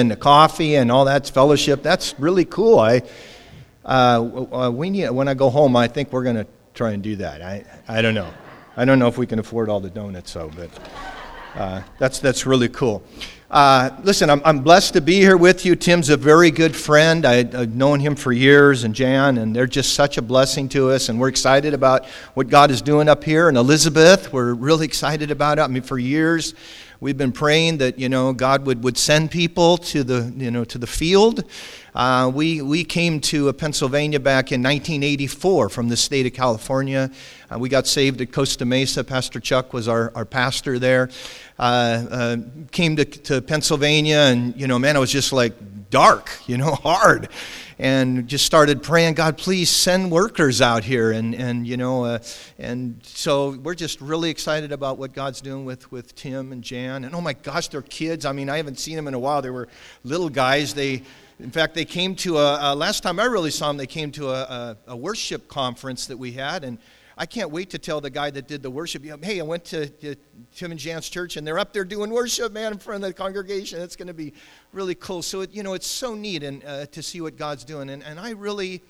and the coffee and all that fellowship. That's really cool. I, uh, we need, when I go home, I think we're going to try and do that. I, I don't know. I don't know if we can afford all the donuts, so, but uh, that's, that's really cool. Uh, listen, I'm, I'm blessed to be here with you. Tim's a very good friend. I, have known him for years, and Jan, and they're just such a blessing to us. And we're excited about what God is doing up here. And Elizabeth, we're really excited about it. I mean, for years, We've been praying that you know God would, would send people to the you know to the field. Uh, we we came to uh, Pennsylvania back in 1984 from the state of California. Uh, we got saved at Costa Mesa. Pastor Chuck was our, our pastor there. Uh, uh, came to, to Pennsylvania, and you know, man, it was just like dark, you know, hard and just started praying, God, please send workers out here. And, and you know, uh, and so we're just really excited about what God's doing with, with Tim and Jan. And oh my gosh, they're kids. I mean, I haven't seen them in a while. They were little guys. They, in fact, they came to a, last time I really saw them, they came to a, a, a worship conference that we had. And I can't wait to tell the guy that did the worship, hey, I went to, to Tim and Jan's church and they're up there doing worship, man, in front of the congregation. It's going to be really cool. So, it, you know, it's so neat and, uh, to see what God's doing. And, and I really,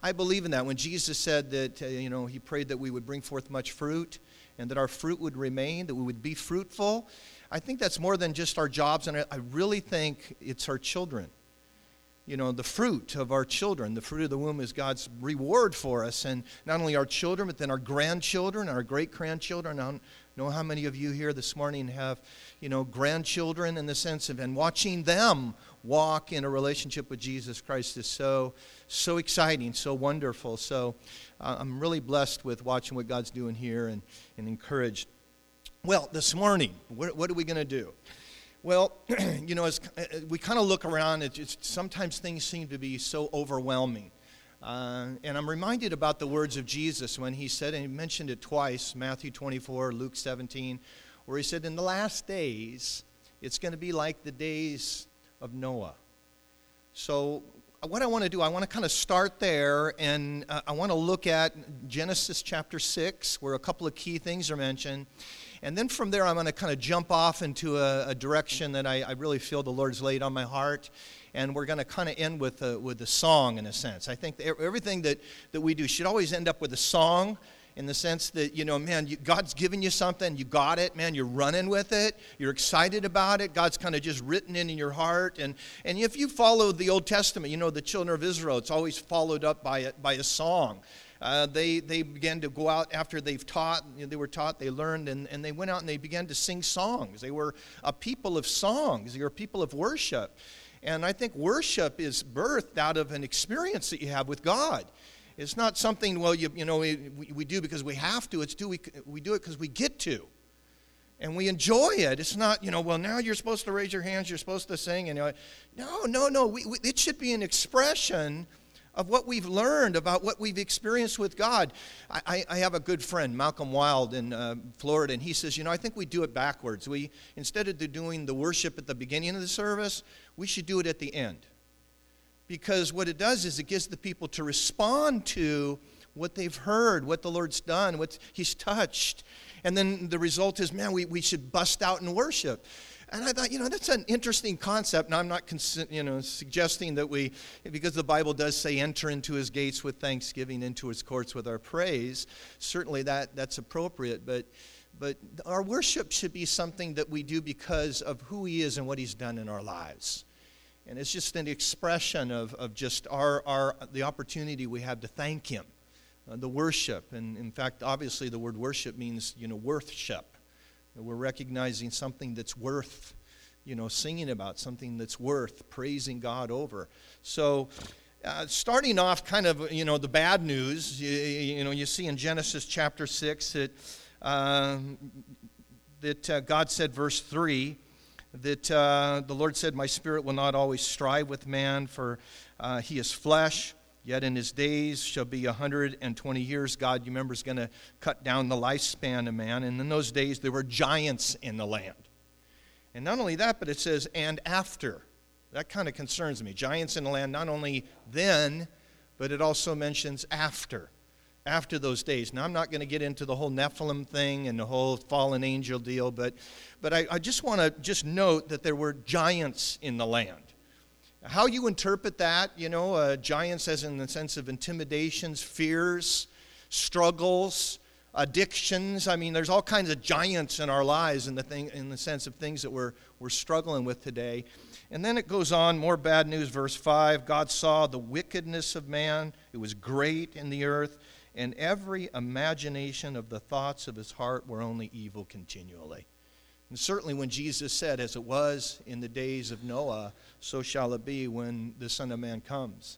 I believe in that. When Jesus said that, uh, you know, he prayed that we would bring forth much fruit and that our fruit would remain, that we would be fruitful, I think that's more than just our jobs. And I, I really think it's our children you know, the fruit of our children. The fruit of the womb is God's reward for us. And not only our children, but then our grandchildren, our great grandchildren. I don't know how many of you here this morning have, you know, grandchildren in the sense of, and watching them walk in a relationship with Jesus Christ is so, so exciting, so wonderful. So uh, I'm really blessed with watching what God's doing here and, and encouraged. Well, this morning, what, what are we going to do? Well, you know, as uh, uh, we kind of look around, just, sometimes things seem to be so overwhelming. Uh, and I'm reminded about the words of Jesus when he said, and he mentioned it twice Matthew 24, Luke 17, where he said, In the last days, it's going to be like the days of Noah. So, uh, what I want to do, I want to kind of start there, and uh, I want to look at Genesis chapter 6, where a couple of key things are mentioned. And then from there, I'm going to kind of jump off into a, a direction that I, I, really feel the Lord's laid on my heart. And we're going to kind of end with a, with a song, in a sense. I think everything that, that we do should always end up with a song in the sense that, you know, man, you, God's given you something, you got it, man, you're running with it, you're excited about it, God's kind of just written it in your heart. And, and if you follow the Old Testament, you know, the children of Israel, it's always followed up by a, by a song uh, they, they began to go out after they've taught, you know, they were taught, they learned, and, and they went out and they began to sing songs. They were a people of songs, they were people of worship. And I think worship is birthed out of an experience that you have with God. It's not something, well, you, you know, we, we do because we have to. It's do we, we do it because we get to. And we enjoy it. It's not, you know, well, now you're supposed to raise your hands, you're supposed to sing. And, you know, no, no, no. We, we, it should be an expression of what we've learned about what we've experienced with God. I, I have a good friend, Malcolm Wild in uh, Florida, and he says, you know, I think we do it backwards. We instead of doing the worship at the beginning of the service, we should do it at the end. Because what it does is it gives the people to respond to what they've heard, what the Lord's done, what He's touched. And then the result is, man, we, we should bust out in worship. And I thought, you know, that's an interesting concept. Now, I'm not, you know, suggesting that we, because the Bible does say, enter into his gates with thanksgiving, into his courts with our praise. Certainly that, that's appropriate. But, but our worship should be something that we do because of who he is and what he's done in our lives. And it's just an expression of, of just our, our, the opportunity we have to thank him. Uh, the worship. And in fact, obviously, the word worship means, you know, worship. We're recognizing something that's worth, you know, singing about, something that's worth praising God over. So, uh, starting off kind of, you know, the bad news, you, you know, you see in Genesis chapter 6 that, uh, that uh, God said, verse 3, that uh, the Lord said, My spirit will not always strive with man, for uh, he is flesh Yet in his days shall be 120 years. God, you remember, is going to cut down the lifespan of man. And in those days, there were giants in the land. And not only that, but it says, and after. That kind of concerns me. Giants in the land, not only then, but it also mentions after. After those days. Now, I'm not going to get into the whole Nephilim thing and the whole fallen angel deal, but, but I, I just want to just note that there were giants in the land. How you interpret that, you know, uh, giants as in the sense of intimidations, fears, struggles, addictions. I mean, there's all kinds of giants in our lives in the, thing, in the sense of things that we're, we're struggling with today. And then it goes on, more bad news, verse 5 God saw the wickedness of man, it was great in the earth, and every imagination of the thoughts of his heart were only evil continually. And certainly when Jesus said, As it was in the days of Noah, so shall it be when the Son of Man comes.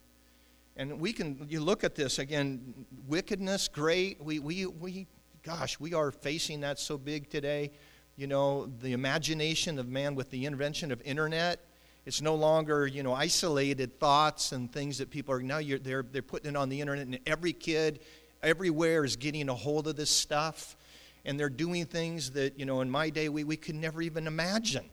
And we can, you look at this again, wickedness, great. We, we, we, gosh, we are facing that so big today. You know, the imagination of man with the invention of internet. It's no longer, you know, isolated thoughts and things that people are now they're, they're putting it on the internet, and every kid everywhere is getting a hold of this stuff. And they're doing things that, you know, in my day we, we could never even imagine.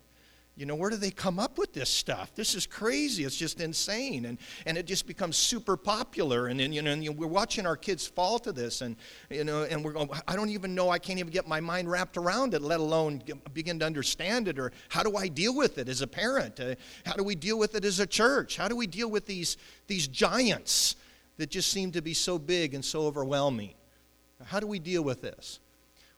You know, where do they come up with this stuff? This is crazy. It's just insane. And, and it just becomes super popular. And, and, you know, and we're watching our kids fall to this. And, you know, and we're going, I don't even know, I can't even get my mind wrapped around it, let alone begin to understand it. Or how do I deal with it as a parent? Uh, how do we deal with it as a church? How do we deal with these, these giants that just seem to be so big and so overwhelming? How do we deal with this?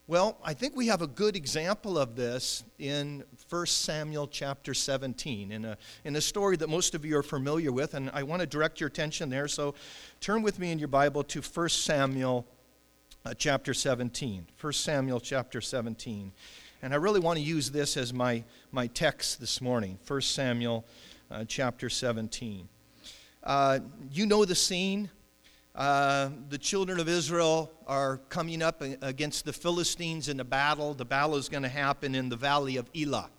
Well, I think we have a good example of this in 1 Samuel chapter 17, in a, in a story that most of you are familiar with, and I want to direct your attention there. So turn with me in your Bible to 1 Samuel uh, chapter 17. 1 Samuel chapter 17. And I really want to use this as my, my text this morning 1 Samuel uh, chapter 17. Uh, you know the scene. Uh, the children of Israel are coming up against the Philistines in a battle. The battle is going to happen in the valley of Elah.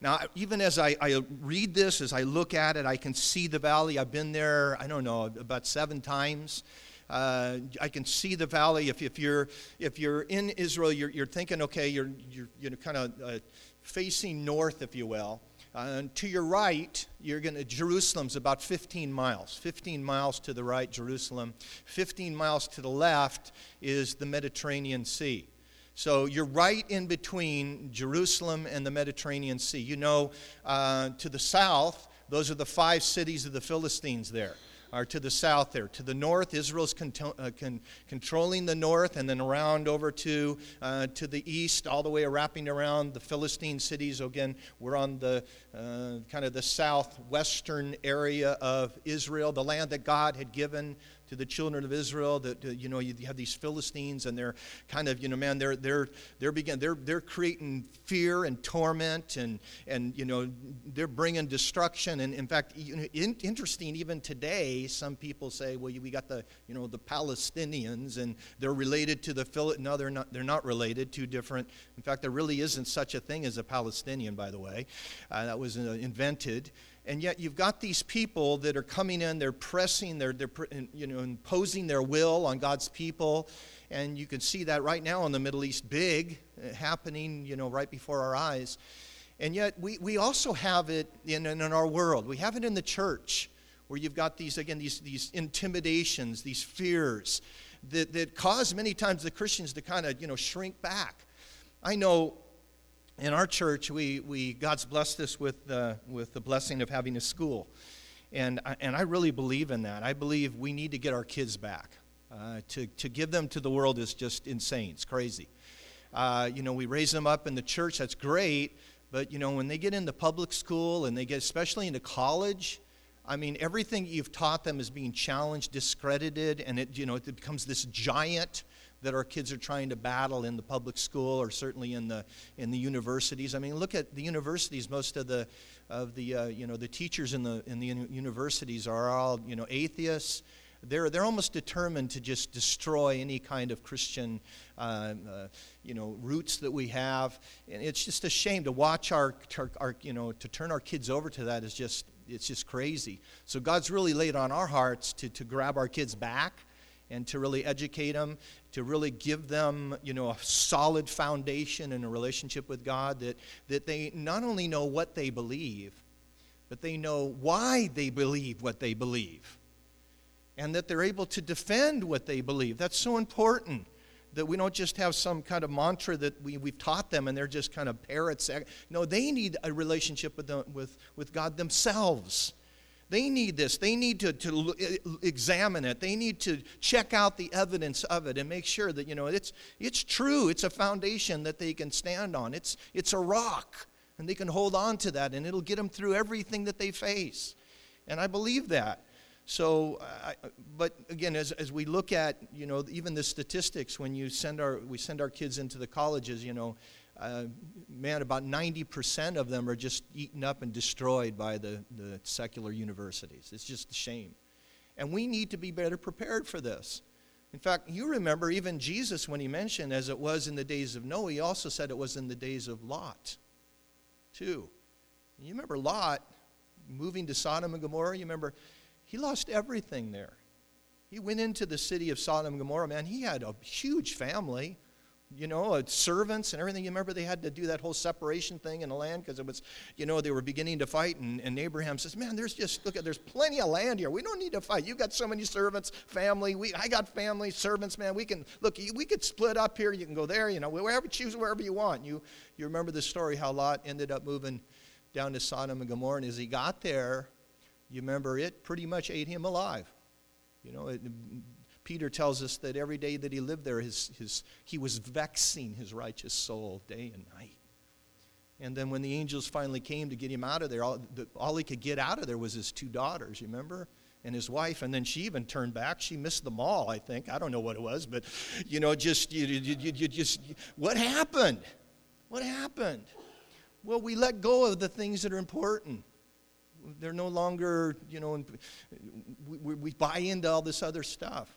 Now, even as I, I, read this, as I look at it, I can see the valley. I've been there, I don't know, about seven times. Uh, I can see the valley. If, if, you're, if you're in Israel, you're, you're thinking, okay, you're, you're, you're kind of uh, facing north, if you will. Uh, to your right, you're going to Jerusalem's about 15 miles. 15 miles to the right, Jerusalem. 15 miles to the left is the Mediterranean Sea. So you're right in between Jerusalem and the Mediterranean Sea. You know, uh, to the south, those are the five cities of the Philistines there are to the south there. To the north, Israel's con- uh, con- controlling the north, and then around over to, uh, to the east, all the way wrapping around the Philistine cities. Again, we're on the uh, kind of the southwestern area of Israel, the land that God had given to the children of Israel that, you know, you have these Philistines and they're kind of, you know, man, they're, they're, they're, begin, they're, they're creating fear and torment and, and, you know, they're bringing destruction. And in fact, you know, in, interesting, even today, some people say, well, we got the, you know, the Palestinians and they're related to the Phil. No, they're not, they're not related. Two different. In fact, there really isn't such a thing as a Palestinian, by the way. Uh, that was uh, invented. And yet you've got these people that are coming in, they're pressing, they're, they're you know, imposing their will on God's people. And you can see that right now in the Middle East, big, uh, happening, you know, right before our eyes. And yet we, we also have it in, in our world. We have it in the church where you've got these, again, these, these intimidations, these fears that, that cause many times the Christians to kind of, you know, shrink back. I know in our church, we, we God's blessed us with, uh, with the blessing of having a school. And, and I really believe in that. I believe we need to get our kids back. Uh, to, to give them to the world is just insane. It's crazy. Uh, you know, we raise them up in the church, that's great. But, you know, when they get into public school and they get, especially into college, I mean, everything you've taught them is being challenged, discredited, and it, you know, it becomes this giant that our kids are trying to battle in the public school or certainly in the in the universities. I mean, look at the universities. Most of the of the uh, you know the teachers in the in the universities are all you know atheists. They're, they're almost determined to just destroy any kind of Christian, uh, uh, you know, roots that we have. And it's just a shame to watch our, our, our, you know, to turn our kids over to that is just, it's just crazy. So God's really laid on our hearts to, to grab our kids back and to really educate them, to really give them, you know, a solid foundation in a relationship with God that, that they not only know what they believe, but they know why they believe what they believe. And that they're able to defend what they believe. That's so important that we don't just have some kind of mantra that we, we've taught them and they're just kind of parrots. No, they need a relationship with, the, with, with God themselves They need this. They need to, to eh, examine it. They need to check out the evidence of it and make sure that, you know, it's, it's true. It's a foundation that they can stand on. It's, it's a rock, and they can hold on to that, and it'll get them through everything that they face. And I believe that. So, I, but again, as, as we look at, you know, even the statistics, when you send our, we send our kids into the colleges, you know, uh, man, about 90% of them are just eaten up and destroyed by the, the secular universities. It's just a shame. And we need to be better prepared for this. In fact, you remember even Jesus, when he mentioned as it was in the days of Noah, he also said it was in the days of Lot, too. You remember Lot moving to Sodom and Gomorrah? You remember he lost everything there. He went into the city of Sodom and Gomorrah, man. He had a huge family you know, uh, servants and everything. You remember they had to do that whole separation thing in the land because it was, you know, they were beginning to fight. And, and Abraham says, Man, there's just, look at, there's plenty of land here. We don't need to fight. You got so many servants, family. We, I got family, servants, man. We can, look, we could split up here. You can go there, you know, wherever, choose wherever you want. You, you remember the story how Lot ended up moving down to Sodom and Gomorrah. And as he got there, you remember it pretty much ate him alive. You know, it, Peter tells us that every day that he lived there, his, his, he was vexing his righteous soul day and night. And then when the angels finally came to get him out of there, all, the, all he could get out of there was his two daughters, you remember? And his wife. And then she even turned back. She missed them all, I think. I don't know what it was, but, you know, just, you, you, you, you just, what happened? What happened? Well, we let go of the things that are important. They're no longer, you know, we, we buy into all this other stuff.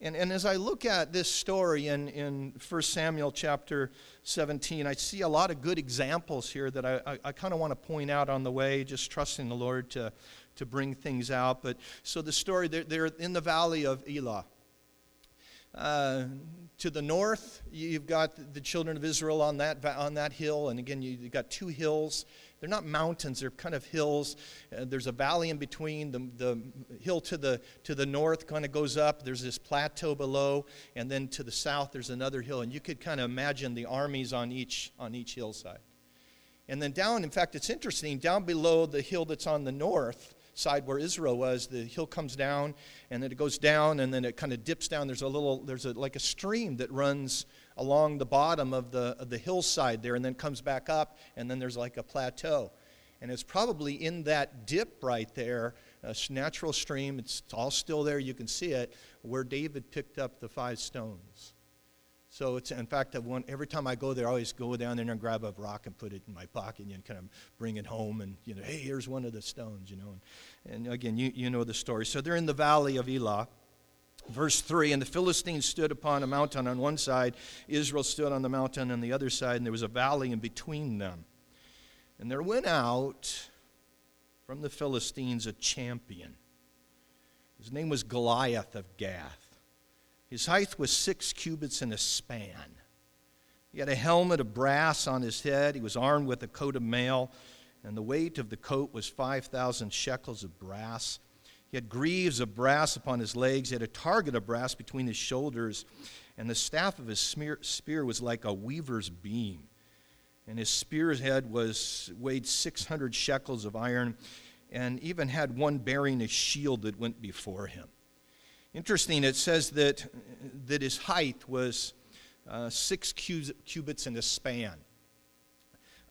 And, and as I look at this story in, in 1 Samuel chapter 17, I see a lot of good examples here that I, I, I kind of want to point out on the way, just trusting the Lord to, to bring things out. But so the story, they're, they're in the valley of Elah. Uh, to the north, you've got the children of Israel on that, on that hill. And again, you've got two hills. They're not mountains, they're kind of hills. Uh, there's a valley in between. The, the hill to the, to the north kind of goes up. There's this plateau below. And then to the south, there's another hill. And you could kind of imagine the armies on each, on each hillside. And then down, in fact, it's interesting, down below the hill that's on the north, side where Israel was, the hill comes down and then it goes down and then it kind of dips down. There's a little, there's a, like a stream that runs along the bottom of the, of the hillside there and then comes back up and then there's like a plateau. And it's probably in that dip right there, a natural stream, it's all still there, you can see it, where David picked up the five stones. So it's in fact every time I go there, I always go down there and grab a rock and put it in my pocket and kind of bring it home and you know, hey, here's one of the stones, you know. And, and again, you, you know the story. So they're in the valley of Elah. Verse 3 And the Philistines stood upon a mountain on one side, Israel stood on the mountain on the other side, and there was a valley in between them. And there went out from the Philistines a champion. His name was Goliath of Gath. His height was six cubits and a span. He had a helmet of brass on his head. He was armed with a coat of mail, and the weight of the coat was 5,000 shekels of brass. He had greaves of brass upon his legs. He had a target of brass between his shoulders, and the staff of his spear was like a weaver's beam. And his spear's head was weighed 600 shekels of iron, and even had one bearing a shield that went before him. Interesting, it says that, that his height was uh, six cubits and a span.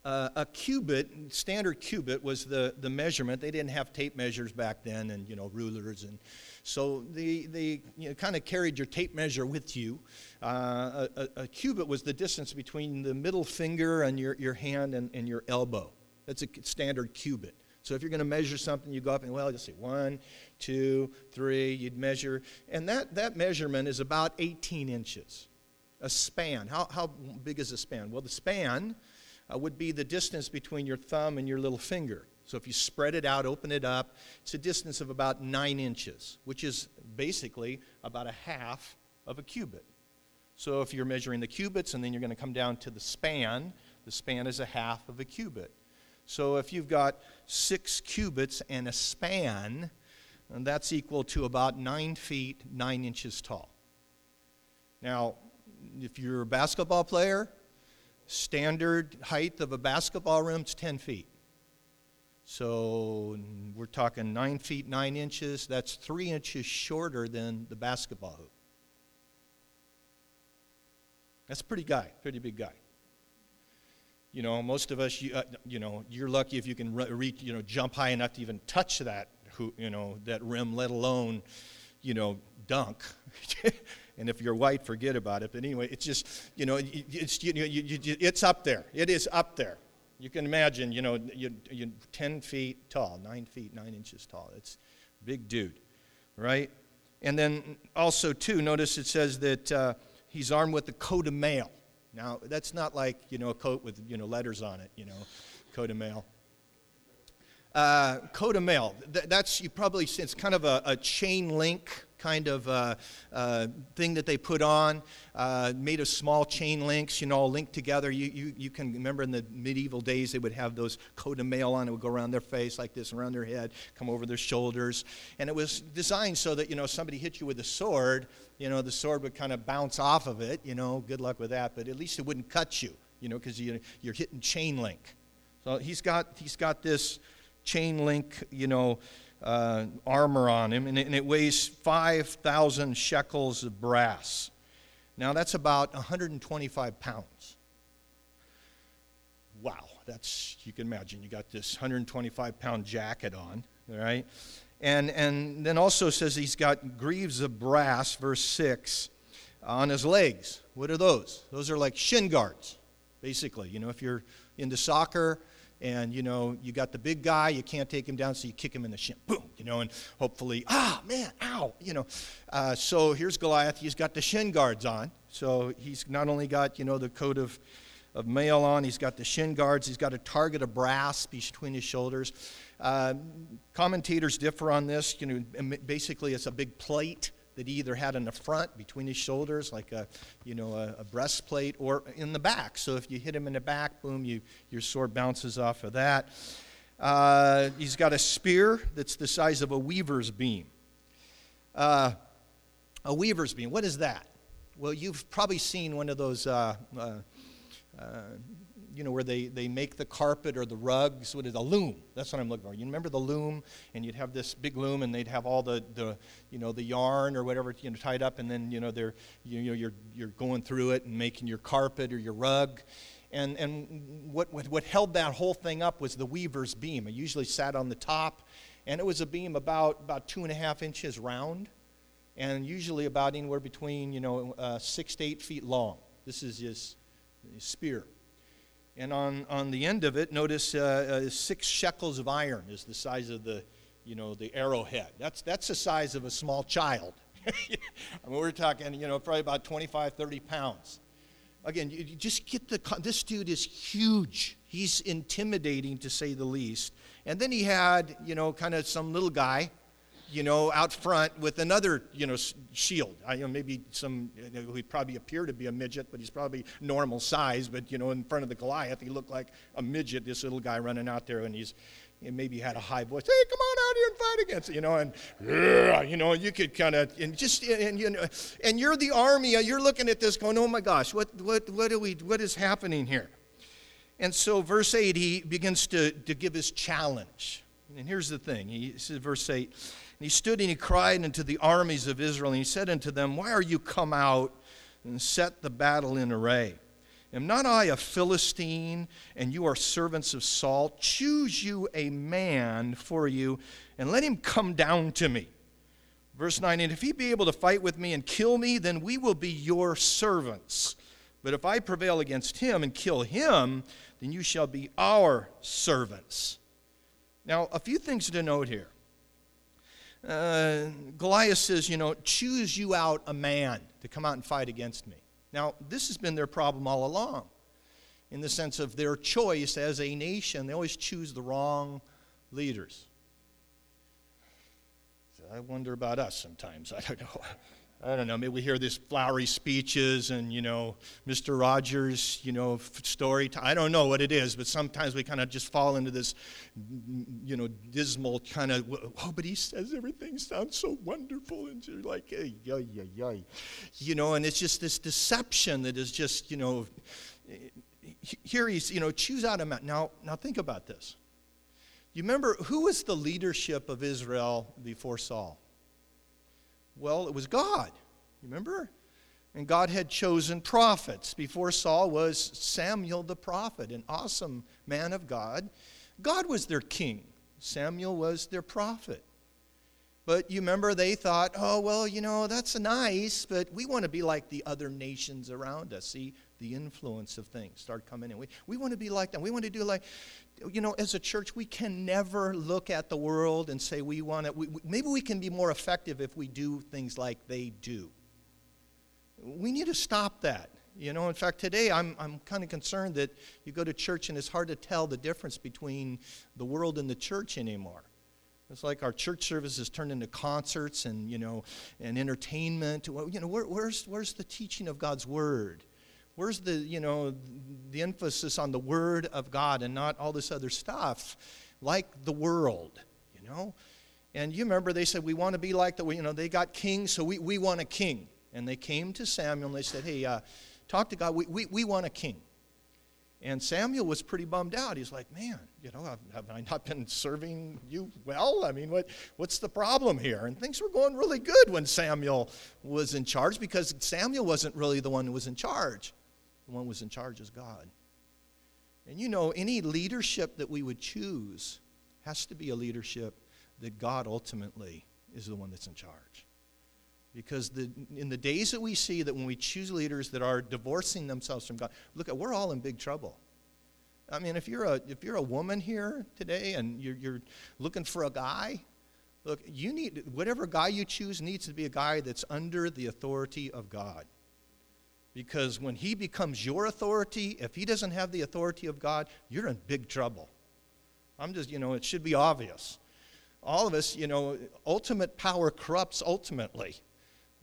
Uh, a cubit, standard cubit, was the, the measurement. They didn't have tape measures back then and, you know, rulers. And so they, they you know, kind of carried your tape measure with you. Uh, a, a, cubit was the distance between the middle finger and your, your hand and, and your elbow. That's a standard cubit. So if you're going to measure something, you go up and, well, you'll see one, two, three, you'd measure. And that, that measurement is about 18 inches. A span. How, how big is a span? Well, the span uh, would be the distance between your thumb and your little finger. So if you spread it out, open it up, it's a distance of about nine inches, which is basically about a half of a cubit. So if you're measuring the cubits and then you're going to come down to the span, the span is a half of a cubit. So if you've got six cubits and a span, and that's equal to about nine feet, nine inches tall. Now, if you're a basketball player, standard height of a basketball room is 10 feet. So we're talking nine feet nine inches. That's three inches shorter than the basketball hoop. That's a pretty guy, pretty big guy. You know, most of us, you, uh, you know, you're lucky if you can reach, you know, jump high enough to even touch that, you know, that rim, let alone, you know, dunk. and if you're white, forget about it. But anyway, it's just, you know, it's, you know, you, you, it's up there. It is up there. You can imagine, you know, you, you 10 feet tall, 9 feet, 9 inches tall. It's big dude, right? And then also, too, notice it says that uh, he's armed with a coat of mail. Now, that's not like, you know, a coat with, you know, letters on it, you know, coat of mail. Uh, coat of mail, Th- that's, you probably, it's kind of a, a chain link kind of uh, uh, thing that they put on, uh, made of small chain links, you know, linked together. You, you, you can remember in the medieval days, they would have those coat of mail on. It would go around their face like this, around their head, come over their shoulders. And it was designed so that, you know, somebody hit you with a sword, you know, the sword would kind of bounce off of it, you know, good luck with that, but at least it wouldn't cut you, you know, because you, you're hitting chain link. So he's got, he's got this chain link, you know, uh, armor on him, and it, and it weighs 5,000 shekels of brass. Now, that's about 125 pounds. Wow, that's, you can imagine, you got this 125 pound jacket on, right? And, and then also says he's got greaves of brass, verse 6, on his legs. What are those? Those are like shin guards, basically. You know, if you're into soccer, and you know you got the big guy you can't take him down so you kick him in the shin. Boom you know and hopefully ah man ow you know. Uh, so here's goliath. He's got the shin guards on. So he's not only got you know the coat of of mail on he's got the shin guards he's got a target of brass between his shoulders. Uh, commentators differ on this you know basically it's a big plate that he either had in the front between his shoulders, like a, you know, a, a, breastplate, or in the back. So if you hit him in the back, boom, you, your sword bounces off of that. Uh, he's got a spear that's the size of a weaver's beam. Uh, a weaver's beam, what is that? Well, you've probably seen one of those uh, uh, uh you know, where they, they make the carpet or the rugs. What is a loom? That's what I'm looking for. You remember the loom? And you'd have this big loom, and they'd have all the, the you know, the yarn or whatever you know, tied up, and then you know they're you know you're you're going through it and making your carpet or your rug. And, and what, what, what held that whole thing up was the weaver's beam. It usually sat on the top, and it was a beam about, about two and a half inches round, and usually about anywhere between you know uh, six to eight feet long. This is his, his spear. And on, on the end of it, notice uh, uh, six shekels of iron is the size of the, you know, the arrowhead. That's, that's the size of a small child. I mean, we're talking, you know, probably about 25, 30 pounds. Again, you, you just get the, this dude is huge. He's intimidating to say the least. And then he had, you know, kind of some little guy you know, out front with another, you know, shield. I, you know, maybe some, you know, he'd probably appear to be a midget, but he's probably normal size. But, you know, in front of the Goliath, he looked like a midget, this little guy running out there, and he's, and maybe had a high voice, hey, come on out here and fight against it, you know, and, yeah, you know, you could kind of, and just, and, you know, and you're the army, uh, you're looking at this going, oh my gosh, what, what, what, do we, what is happening here? And so, verse 8, he begins to, to give his challenge. And here's the thing. He says, verse 8, and he stood and he cried unto the armies of Israel, and he said unto them, Why are you come out and set the battle in array? Am not I a Philistine, and you are servants of Saul? Choose you a man for you, and let him come down to me. Verse 9 And if he be able to fight with me and kill me, then we will be your servants. But if I prevail against him and kill him, then you shall be our servants. Now, a few things to note here uh, Goliath says, you know, choose you out a man to come out and fight against me. Now, this has been their problem all along, in the sense of their choice as a nation. They always choose the wrong leaders. I wonder about us sometimes. I don't know. I don't know, maybe we hear these flowery speeches and, you know, Mr. Rogers, you know, story. I don't know what it is, but sometimes we kind of just fall into this, you know, dismal kind of, oh, but he says everything sounds so wonderful. And you're like, yay, yay, yay. You know, and it's just this deception that is just, you know, here he's, you know, choose out a man. Now, now think about this. You remember who was the leadership of Israel before Saul? Well, it was God. You remember? And God had chosen prophets. Before Saul was Samuel the prophet, an awesome man of God. God was their king, Samuel was their prophet. But you remember they thought, oh, well, you know, that's nice, but we want to be like the other nations around us. See, the influence of things start coming in. We, we want to be like them. We want to do like, you know, as a church, we can never look at the world and say we want to, we, maybe we can be more effective if we do things like they do. We need to stop that. You know, in fact, today I'm, I'm kind of concerned that you go to church and it's hard to tell the difference between the world and the church anymore. It's like our church services turned into concerts and, you know, and entertainment. Well, you know, where, where's, where's the teaching of God's Word? Where's the, you know, the emphasis on the Word of God and not all this other stuff like the world, you know? And you remember they said, we want to be like the, you know, they got kings, so we, we want a king. And they came to Samuel and they said, hey, uh, talk to God, we, we, we want a king. And Samuel was pretty bummed out. He's like, man, you know, have, have, I not been serving you well? I mean, what, what's the problem here? And things were going really good when Samuel was in charge because Samuel wasn't really the one who was in charge. The one who was in charge is God. And you know, any leadership that we would choose has to be a leadership that God ultimately is the one that's in charge. Because the, in the days that we see that when we choose leaders that are divorcing themselves from God, look, we're all in big trouble. I mean, if you're a, if you're a woman here today and you're, you're looking for a guy, look, you need, whatever guy you choose needs to be a guy that's under the authority of God. Because when he becomes your authority, if he doesn't have the authority of God, you're in big trouble. I'm just, you know, it should be obvious. All of us, you know, ultimate power corrupts ultimately.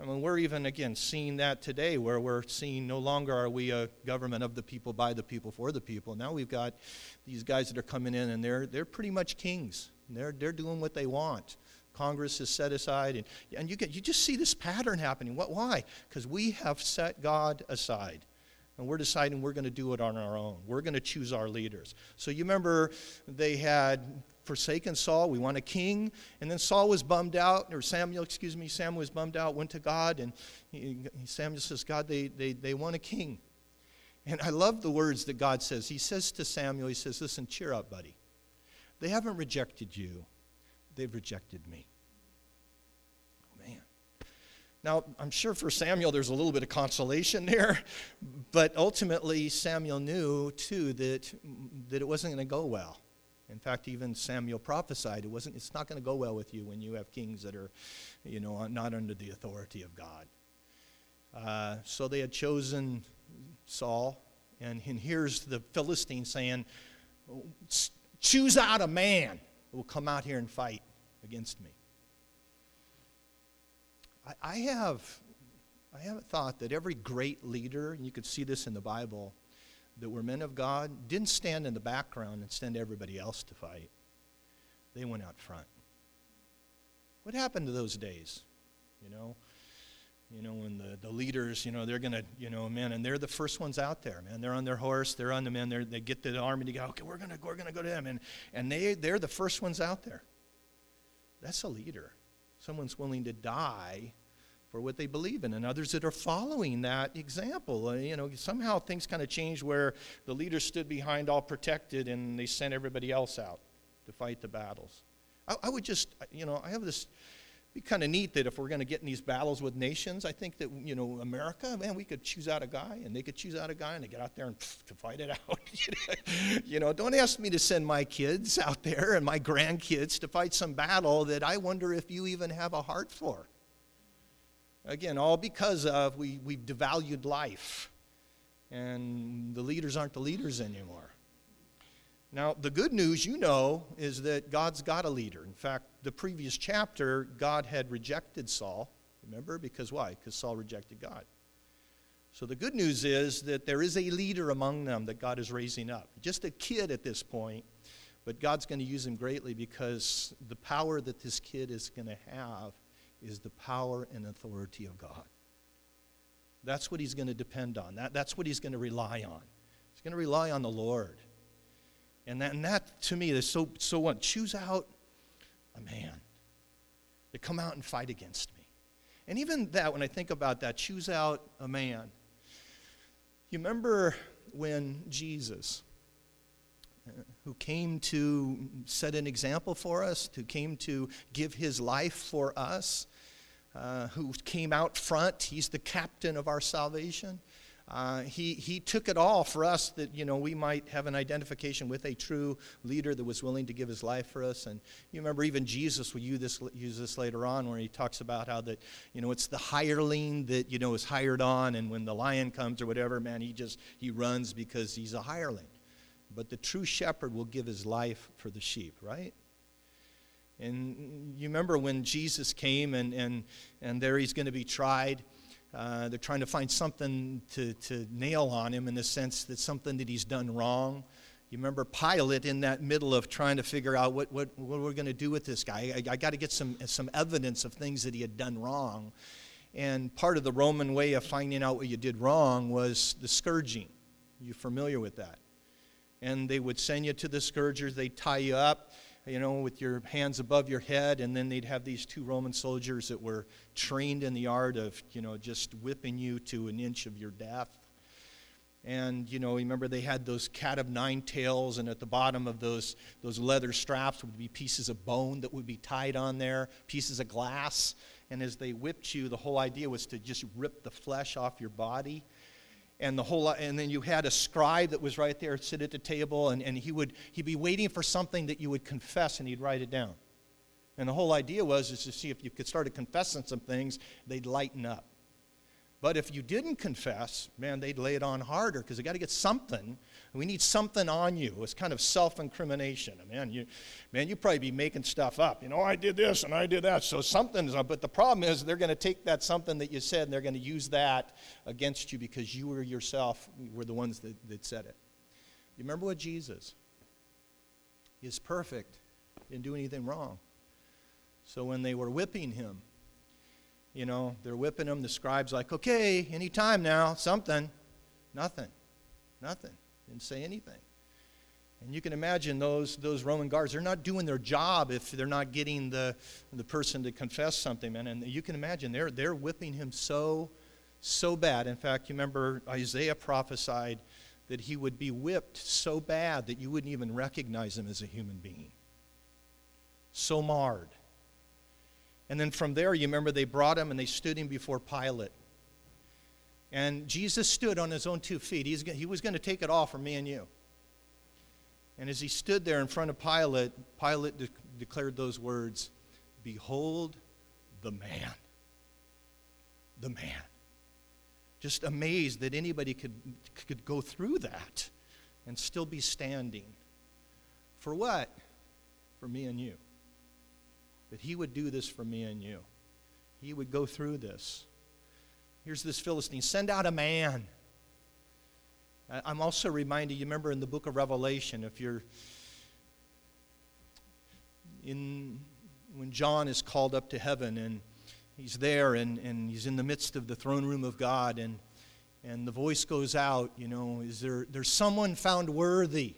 I mean, we're even, again, seeing that today where we're seeing no longer are we a government of the people, by the people, for the people. Now we've got these guys that are coming in and they're, they're pretty much kings. They're, they're doing what they want. Congress is set aside. And, and you, get, you just see this pattern happening. What, why? Because we have set God aside. And we're deciding we're going to do it on our own. We're going to choose our leaders. So you remember they had forsaken Saul. We want a king. And then Saul was bummed out, or Samuel, excuse me, Samuel was bummed out, went to God, and he, Samuel says, God, they, they, they want a king. And I love the words that God says. He says to Samuel, He says, Listen, cheer up, buddy. They haven't rejected you, they've rejected me. Oh, man. Now, I'm sure for Samuel there's a little bit of consolation there, but ultimately Samuel knew too that, that it wasn't going to go well. In fact, even Samuel prophesied it wasn't, it's not going to go well with you when you have kings that are, you know, not under the authority of God. Uh, so they had chosen Saul, and, and here's the Philistine saying, Choose out a man who will come out here and fight against me. I, I have I have a thought that every great leader, and you could see this in the Bible, that were men of God didn't stand in the background and send everybody else to fight. They went out front. What happened to those days? You know, you know, when the, the leaders, you know, they're going to, you know, man, and they're the first ones out there, man. They're on their horse, they're on the men, they get the army to go, okay, we're going to we're gonna go to them. And, and they, they're the first ones out there. That's a leader. Someone's willing to die for what they believe in, and others that are following that example. Uh, you know, somehow things kind of changed where the leaders stood behind all protected and they sent everybody else out to fight the battles. I, I would just, you know, I have this be kind of neat that if we're going to get in these battles with nations, I think that, you know, America, man, we could choose out a guy and they could choose out a guy and they get out there and pff, to fight it out. you know, don't ask me to send my kids out there and my grandkids to fight some battle that I wonder if you even have a heart for. Again, all because of we, we've devalued life. And the leaders aren't the leaders anymore. Now, the good news, you know, is that God's got a leader. In fact, the previous chapter, God had rejected Saul. Remember? Because why? Because Saul rejected God. So the good news is that there is a leader among them that God is raising up. Just a kid at this point, but God's going to use him greatly because the power that this kid is going to have is the power and authority of God. That's what he's going to depend on. That, that's what he's going to rely on. He's going to rely on the Lord. And that, and that to me is so, so what? Choose out a man to come out and fight against me. And even that, when I think about that, choose out a man. You remember when Jesus, who came to set an example for us, who came to give his life for us, uh, who came out front, he's the captain of our salvation. Uh, he, he took it all for us that you know we might have an identification with a true leader that was willing to give his life for us. And you remember even jesus will use this, use this later on where he talks about how that you know it's the hireling that you know is hired on. And when the lion comes or whatever man he just he runs because he's a hireling but the true shepherd will give his life for the sheep right? And you remember when jesus came and and and there he's going to be tried uh, they're trying to find something to, to nail on him in the sense that something that he's done wrong. You remember Pilate in that middle of trying to figure out what, what, what we're going to do with this guy. I, I got to get some, some evidence of things that he had done wrong. And part of the Roman way of finding out what you did wrong was the scourging. You familiar with that? And they would send you to the scourgers, they'd tie you up you know, with your hands above your head, and then they'd have these two Roman soldiers that were trained in the art of, you know, just whipping you to an inch of your death. And, you know, remember they had those cat of nine tails, and at the bottom of those, those leather straps would be pieces of bone that would be tied on there, pieces of glass. And as they whipped you, the whole idea was to just rip the flesh off your body and the whole and then you had a scribe that was right there sit at the table and, and he would he'd be waiting for something that you would confess and he'd write it down and the whole idea was is to see if you could start confessing some things they'd lighten up but if you didn't confess, man, they'd lay it on harder because they got to get something. We need something on you. It's kind of self-incrimination. Man, you, man, you probably be making stuff up. You know, oh, I did this and I did that. So something's up. But the problem is they're going to take that something that you said and they're going to use that against you because you were yourself were the ones that, that said it. You remember what Jesus? He is perfect. He didn't do anything wrong. So when they were whipping him, you know, they're whipping him. The scribe's like, okay, any time now, something. Nothing. Nothing. Didn't say anything. And you can imagine those, those Roman guards, they're not doing their job if they're not getting the, the person to confess something, man. And you can imagine they're, they're whipping him so, so bad. In fact, you remember Isaiah prophesied that he would be whipped so bad that you wouldn't even recognize him as a human being. So marred. And then from there, you remember they brought him and they stood him before Pilate. And Jesus stood on his own two feet. He's, he was going to take it all from me and you. And as he stood there in front of Pilate, Pilate de- declared those words Behold the man. The man. Just amazed that anybody could, could go through that and still be standing. For what? For me and you that he would do this for me and you. He would go through this. Here's this Philistine send out a man. I'm also reminded, you remember in the book of Revelation, if you're in when John is called up to heaven and he's there and, and he's in the midst of the throne room of God and and the voice goes out, you know, is there there's someone found worthy?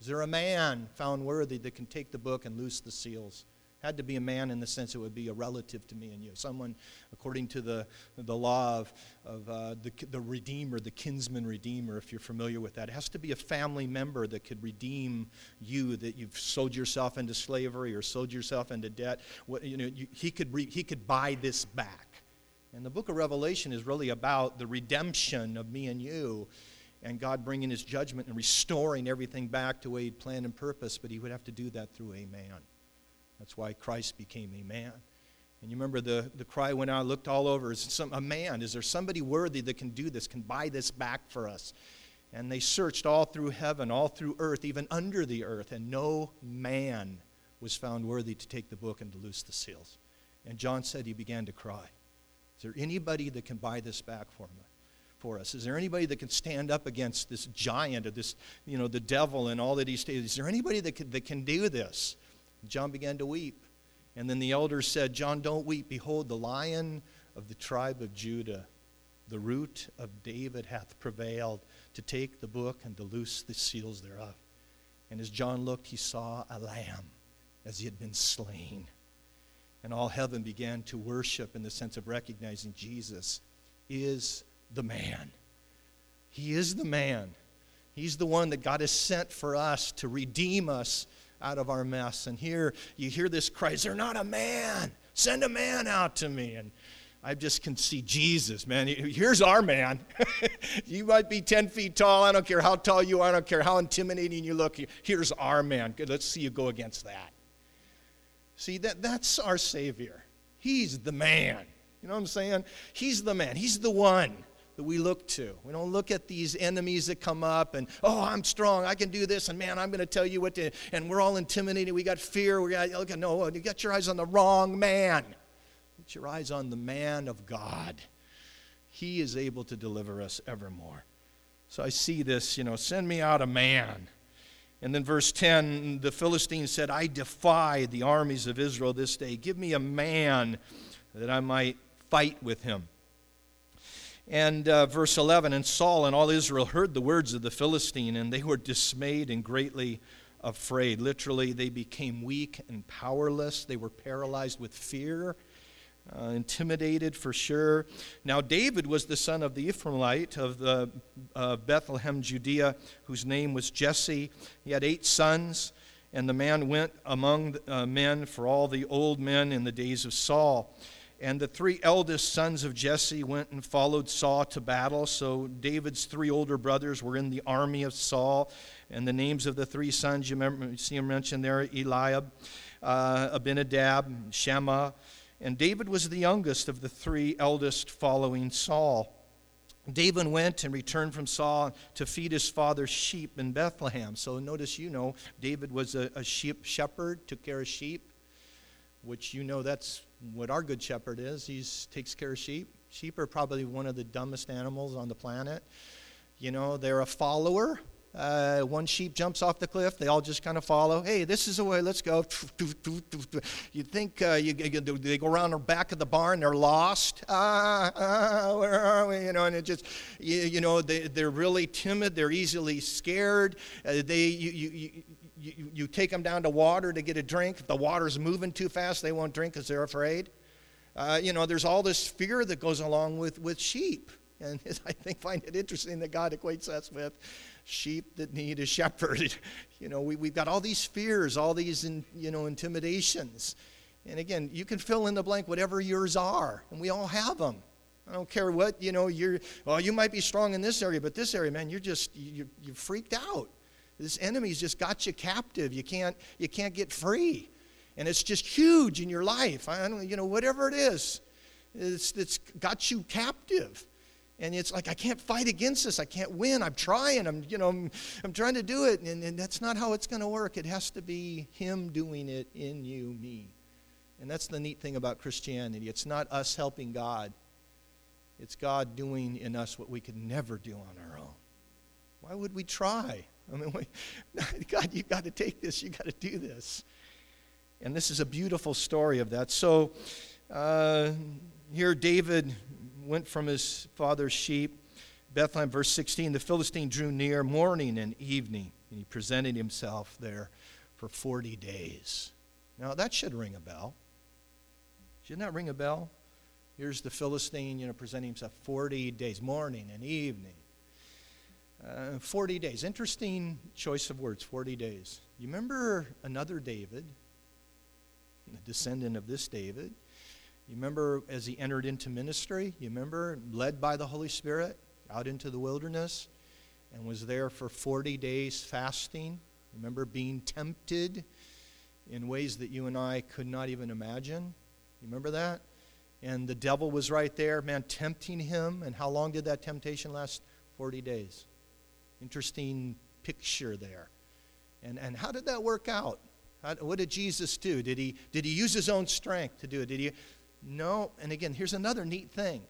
Is there a man found worthy that can take the book and loose the seals? Had to be a man in the sense it would be a relative to me and you. Someone, according to the, the law of, of uh, the, the Redeemer, the kinsman Redeemer, if you're familiar with that. It has to be a family member that could redeem you, that you've sold yourself into slavery or sold yourself into debt. What, you know, you, he, could re, he could buy this back. And the book of Revelation is really about the redemption of me and you and God bringing his judgment and restoring everything back to way he'd planned and purpose, but he would have to do that through a man. That's why Christ became a man. And you remember the, the cry went out, looked all over. Is some, a man? Is there somebody worthy that can do this, can buy this back for us? And they searched all through heaven, all through earth, even under the earth, and no man was found worthy to take the book and to loose the seals. And John said he began to cry. Is there anybody that can buy this back for me? For us? Is there anybody that can stand up against this giant or this, you know, the devil and all that he's Is there anybody that can, that can do this? John began to weep. And then the elders said, John, don't weep. Behold, the lion of the tribe of Judah, the root of David, hath prevailed to take the book and to loose the seals thereof. And as John looked, he saw a lamb as he had been slain. And all heaven began to worship in the sense of recognizing Jesus is the man. He is the man. He's the one that God has sent for us to redeem us out of our mess. And here you hear this cry, Is there not a man? Send a man out to me. And I just can see Jesus, man. Here's our man. you might be 10 feet tall. I don't care how tall you are. I don't care how intimidating you look. Here's our man. Good, let's see you go against that. See, that, that's our Savior. He's the man. You know what I'm saying? He's the man. He's the one that we look to. We don't look at these enemies that come up and, oh, I'm strong, I can do this, and man, I'm going to tell you what to, and we're all intimidated. We got fear. We got, no, oh, you got your eyes on the wrong man. Put your eyes on the man of God. He is able to deliver us evermore. So I see this, you know, send me out a man. And then verse 10 the Philistine said, I defy the armies of Israel this day. Give me a man that I might fight with him. And uh, verse 11 And Saul and all Israel heard the words of the Philistine, and they were dismayed and greatly afraid. Literally, they became weak and powerless. They were paralyzed with fear, uh, intimidated for sure. Now, David was the son of the Ephraimite of the uh, Bethlehem, Judea, whose name was Jesse. He had eight sons, and the man went among uh, men for all the old men in the days of Saul. And the three eldest sons of Jesse went and followed Saul to battle. So David's three older brothers were in the army of Saul. And the names of the three sons, you, remember, you see them mentioned there Eliab, uh, Abinadab, Shammah. And David was the youngest of the three eldest following Saul. David went and returned from Saul to feed his father's sheep in Bethlehem. So notice, you know, David was a, a sheep shepherd, took care of sheep, which you know that's what our good shepherd is. He takes care of sheep. Sheep are probably one of the dumbest animals on the planet. You know, they're a follower. Uh, one sheep jumps off the cliff, they all just kind of follow. Hey, this is the way, let's go. You think uh, you, they go around the back of the barn, they're lost. Ah, ah, where are we? You know, and it just, you, you know, they, they're really timid, they're easily scared. Uh, they, you, you, you, you take them down to water to get a drink. If the water's moving too fast, they won't drink because they're afraid. Uh, you know, there's all this fear that goes along with, with sheep. And I think find it interesting that God equates us with sheep that need a shepherd. You know, we, we've got all these fears, all these, in, you know, intimidations. And again, you can fill in the blank whatever yours are, and we all have them. I don't care what, you know, you're, well, you might be strong in this area, but this area, man, you're just, you're, you're freaked out. This enemy's just got you captive. You can't, you can't get free. And it's just huge in your life. I don't, you know, whatever it is, it's, it's got you captive. And it's like, I can't fight against this. I can't win. I'm trying. I'm, you know, I'm, I'm trying to do it. And, and that's not how it's going to work. It has to be Him doing it in you, me. And that's the neat thing about Christianity. It's not us helping God, it's God doing in us what we could never do on our own. Why would we try? I mean, God, you've got to take this, you've got to do this. And this is a beautiful story of that. So uh, here, David went from his father's sheep. Bethlehem, verse 16 the Philistine drew near morning and evening, and he presented himself there for 40 days. Now, that should ring a bell. Shouldn't that ring a bell? Here's the Philistine, you know, presenting himself 40 days, morning and evening. Uh, 40 days. Interesting choice of words, 40 days. You remember another David, the descendant of this David? You remember as he entered into ministry? You remember led by the Holy Spirit out into the wilderness and was there for 40 days fasting? Remember being tempted in ways that you and I could not even imagine? You remember that? And the devil was right there, man, tempting him. And how long did that temptation last? 40 days. Interesting picture there. And, and how did that work out? How, what did Jesus do? Did he, did he use his own strength to do it? Did he? No. And again, here's another neat thing.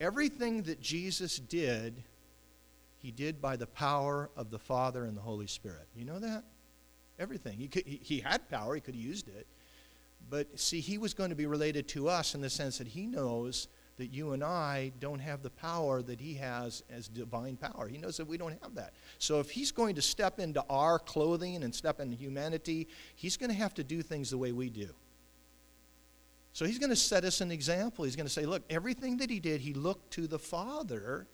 Everything that Jesus did, he did by the power of the Father and the Holy Spirit. You know that? Everything. He, could, he, he had power, he could have used it. But see, he was going to be related to us in the sense that he knows that you and I don't have the power that he has as divine power. He knows that we don't have that. So if he's going to step into our clothing and step into humanity, he's going to have to do things the way we do. So he's going to set us an example. He's going to say, look, everything that he did, he looked to the Father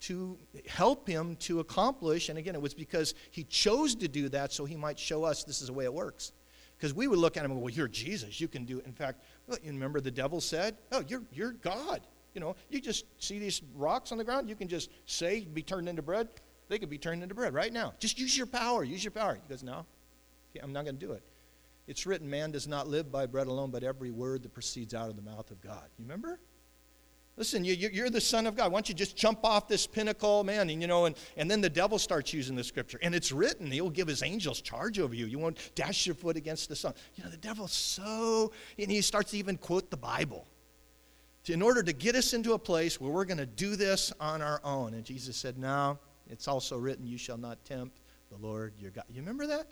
to help him to accomplish. And again, it was because he chose to do that so he might show us this is the way it works. Because we would look at him and go, well, you're Jesus. You can do it. In fact, you remember the devil said, oh, you're, you're God. You know, you just see these rocks on the ground. You can just say, be turned into bread. They could be turned into bread right now. Just use your power. Use your power. He goes, no, I'm not going to do it. It's written, man does not live by bread alone, but every word that proceeds out of the mouth of God. You remember? Listen, you, are the Son of God. Why don't you just jump off this pinnacle, man? And, you know, and, and then the devil starts using the scripture. And it's written, he'll give his angels charge over you. You won't dash your foot against the sun. You know, the devil's so, and he starts to even quote the Bible in order to get us into a place where we're going to do this on our own. And Jesus said, No, it's also written, You shall not tempt the Lord your God. You remember that?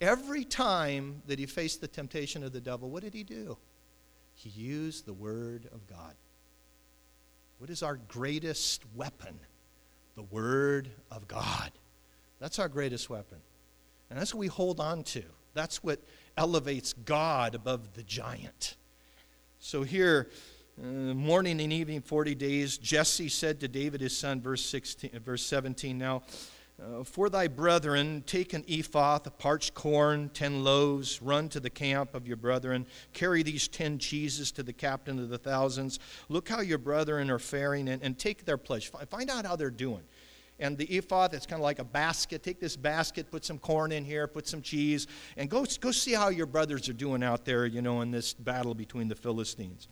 Every time that he faced the temptation of the devil, what did he do? He used the word of God. What is our greatest weapon? The Word of God. That's our greatest weapon. And that's what we hold on to. That's what elevates God above the giant. So here, uh, morning and evening, 40 days, Jesse said to David his son, verse, 16, verse 17, Now, uh, for thy brethren, take an ephah, parched corn, ten loaves, run to the camp of your brethren, carry these ten cheeses to the captain of the thousands. Look how your brethren are faring, and, and take their pledge. Find out how they're doing. And the ephah, that's kind of like a basket. Take this basket, put some corn in here, put some cheese, and go, go see how your brothers are doing out there, you know, in this battle between the Philistines.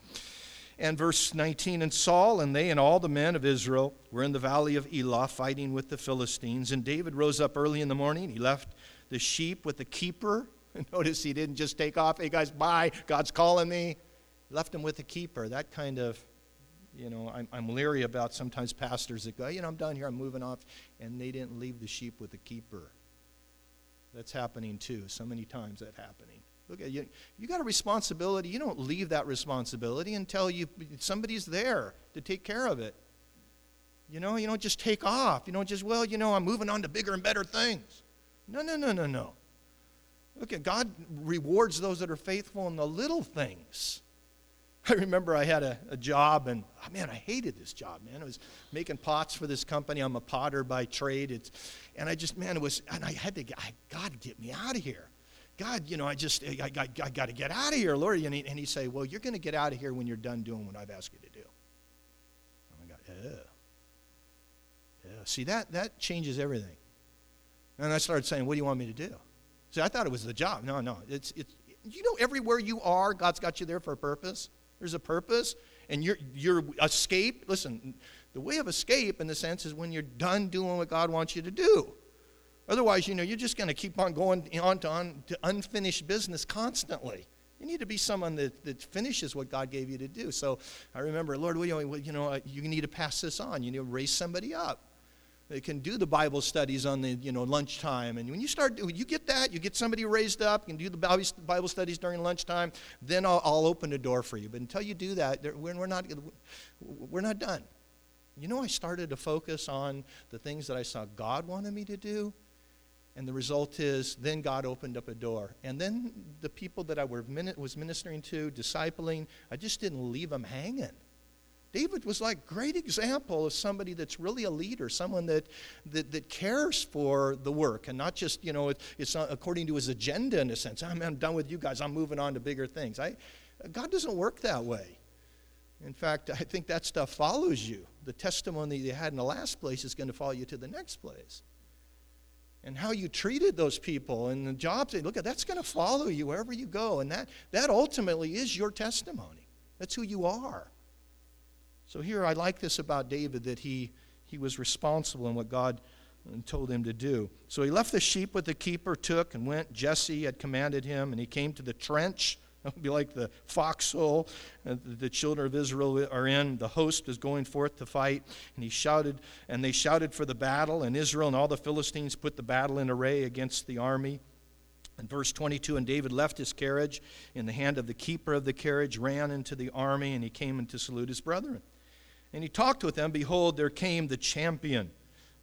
And verse 19 And Saul and they and all the men of Israel were in the valley of Elah fighting with the Philistines. And David rose up early in the morning. He left the sheep with the keeper. Notice he didn't just take off. Hey, guys, bye. God's calling me. Left him with the keeper. That kind of, you know, I'm, I'm leery about sometimes pastors that go, you know, I'm done here, I'm moving off. And they didn't leave the sheep with the keeper. That's happening too. So many times that happening. Look at you. You got a responsibility. You don't leave that responsibility until you somebody's there to take care of it. You know, you don't just take off. You don't just, well, you know, I'm moving on to bigger and better things. No, no, no, no, no. Look at God rewards those that are faithful in the little things. I remember I had a, a job, and oh, man, I hated this job, man. I was making pots for this company. I'm a potter by trade. It's, and I just, man, it was, and I had to, I, God, get me out of here. God, you know, I just, I, I, I got to get out of here, Lord. And, he, and he'd say, Well, you're going to get out of here when you're done doing what I've asked you to do. And I go, Yeah. Yeah. See, that, that changes everything. And I started saying, What do you want me to do? See, I thought it was the job. No, no. It's, it's, you know, everywhere you are, God's got you there for a purpose. There's a purpose. And your, your escape, listen, the way of escape, in the sense, is when you're done doing what God wants you to do. Otherwise, you know, you're just going to keep on going on to, on to unfinished business constantly. You need to be someone that, that finishes what God gave you to do. So I remember, Lord, know, you know, uh, you need to pass this on. You need to raise somebody up. They can do the Bible studies on the you know lunchtime, and when you start, you get that, you get somebody raised up, you can do the Bible studies during lunchtime. Then I'll, I'll open the door for you. But until you do that, we're not we're not done. You know, I started to focus on the things that I saw God wanted me to do, and the result is, then God opened up a door. And then the people that I was ministering to, discipling, I just didn't leave them hanging. David was like great example of somebody that's really a leader, someone that, that, that cares for the work and not just, you know, it, it's not according to his agenda in a sense. I'm, I'm done with you guys. I'm moving on to bigger things. I, God doesn't work that way. In fact, I think that stuff follows you. The testimony you had in the last place is going to follow you to the next place and how you treated those people and the jobs they look at that's going to follow you wherever you go and that that ultimately is your testimony. That's who you are. So here i like this about david that he he was responsible in what god uh, told him to do. So he left the sheep with the keeper took and went. Jesse had commanded him and he came to the trench it would be like the foxhole that the children of Israel are in. The host is going forth to fight, and he shouted, and they shouted for the battle, and Israel and all the Philistines put the battle in array against the army. In verse 22, and David left his carriage in the hand of the keeper of the carriage, ran into the army, and he came in to salute his brethren. And he talked with them. Behold, there came the champion,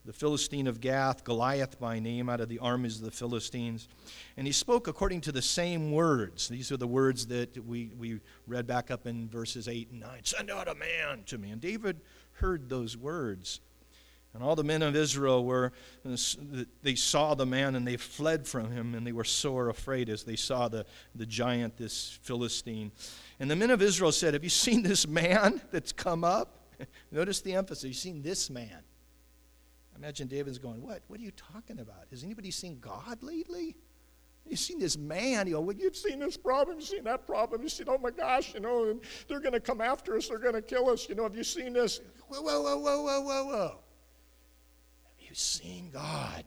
the Philistine of Gath, Goliath by name, out of the armies of the Philistines. And he spoke according to the same words. These are the words that we, we read back up in verses 8 and 9 Send out a man to me. And David heard those words. And all the men of Israel were, they saw the man and they fled from him, and they were sore afraid as they saw the, the giant, this Philistine. And the men of Israel said, Have you seen this man that's come up? Notice the emphasis. You've seen this man. Imagine David's going, What? What are you talking about? Has anybody seen God lately? You've seen this man, you know, well, you've seen this problem, you've seen that problem, you've seen, oh my gosh, you know, they're going to come after us, they're going to kill us, you know, have you seen this? Whoa, whoa, whoa, whoa, whoa, whoa, whoa. Have You've seen God. Have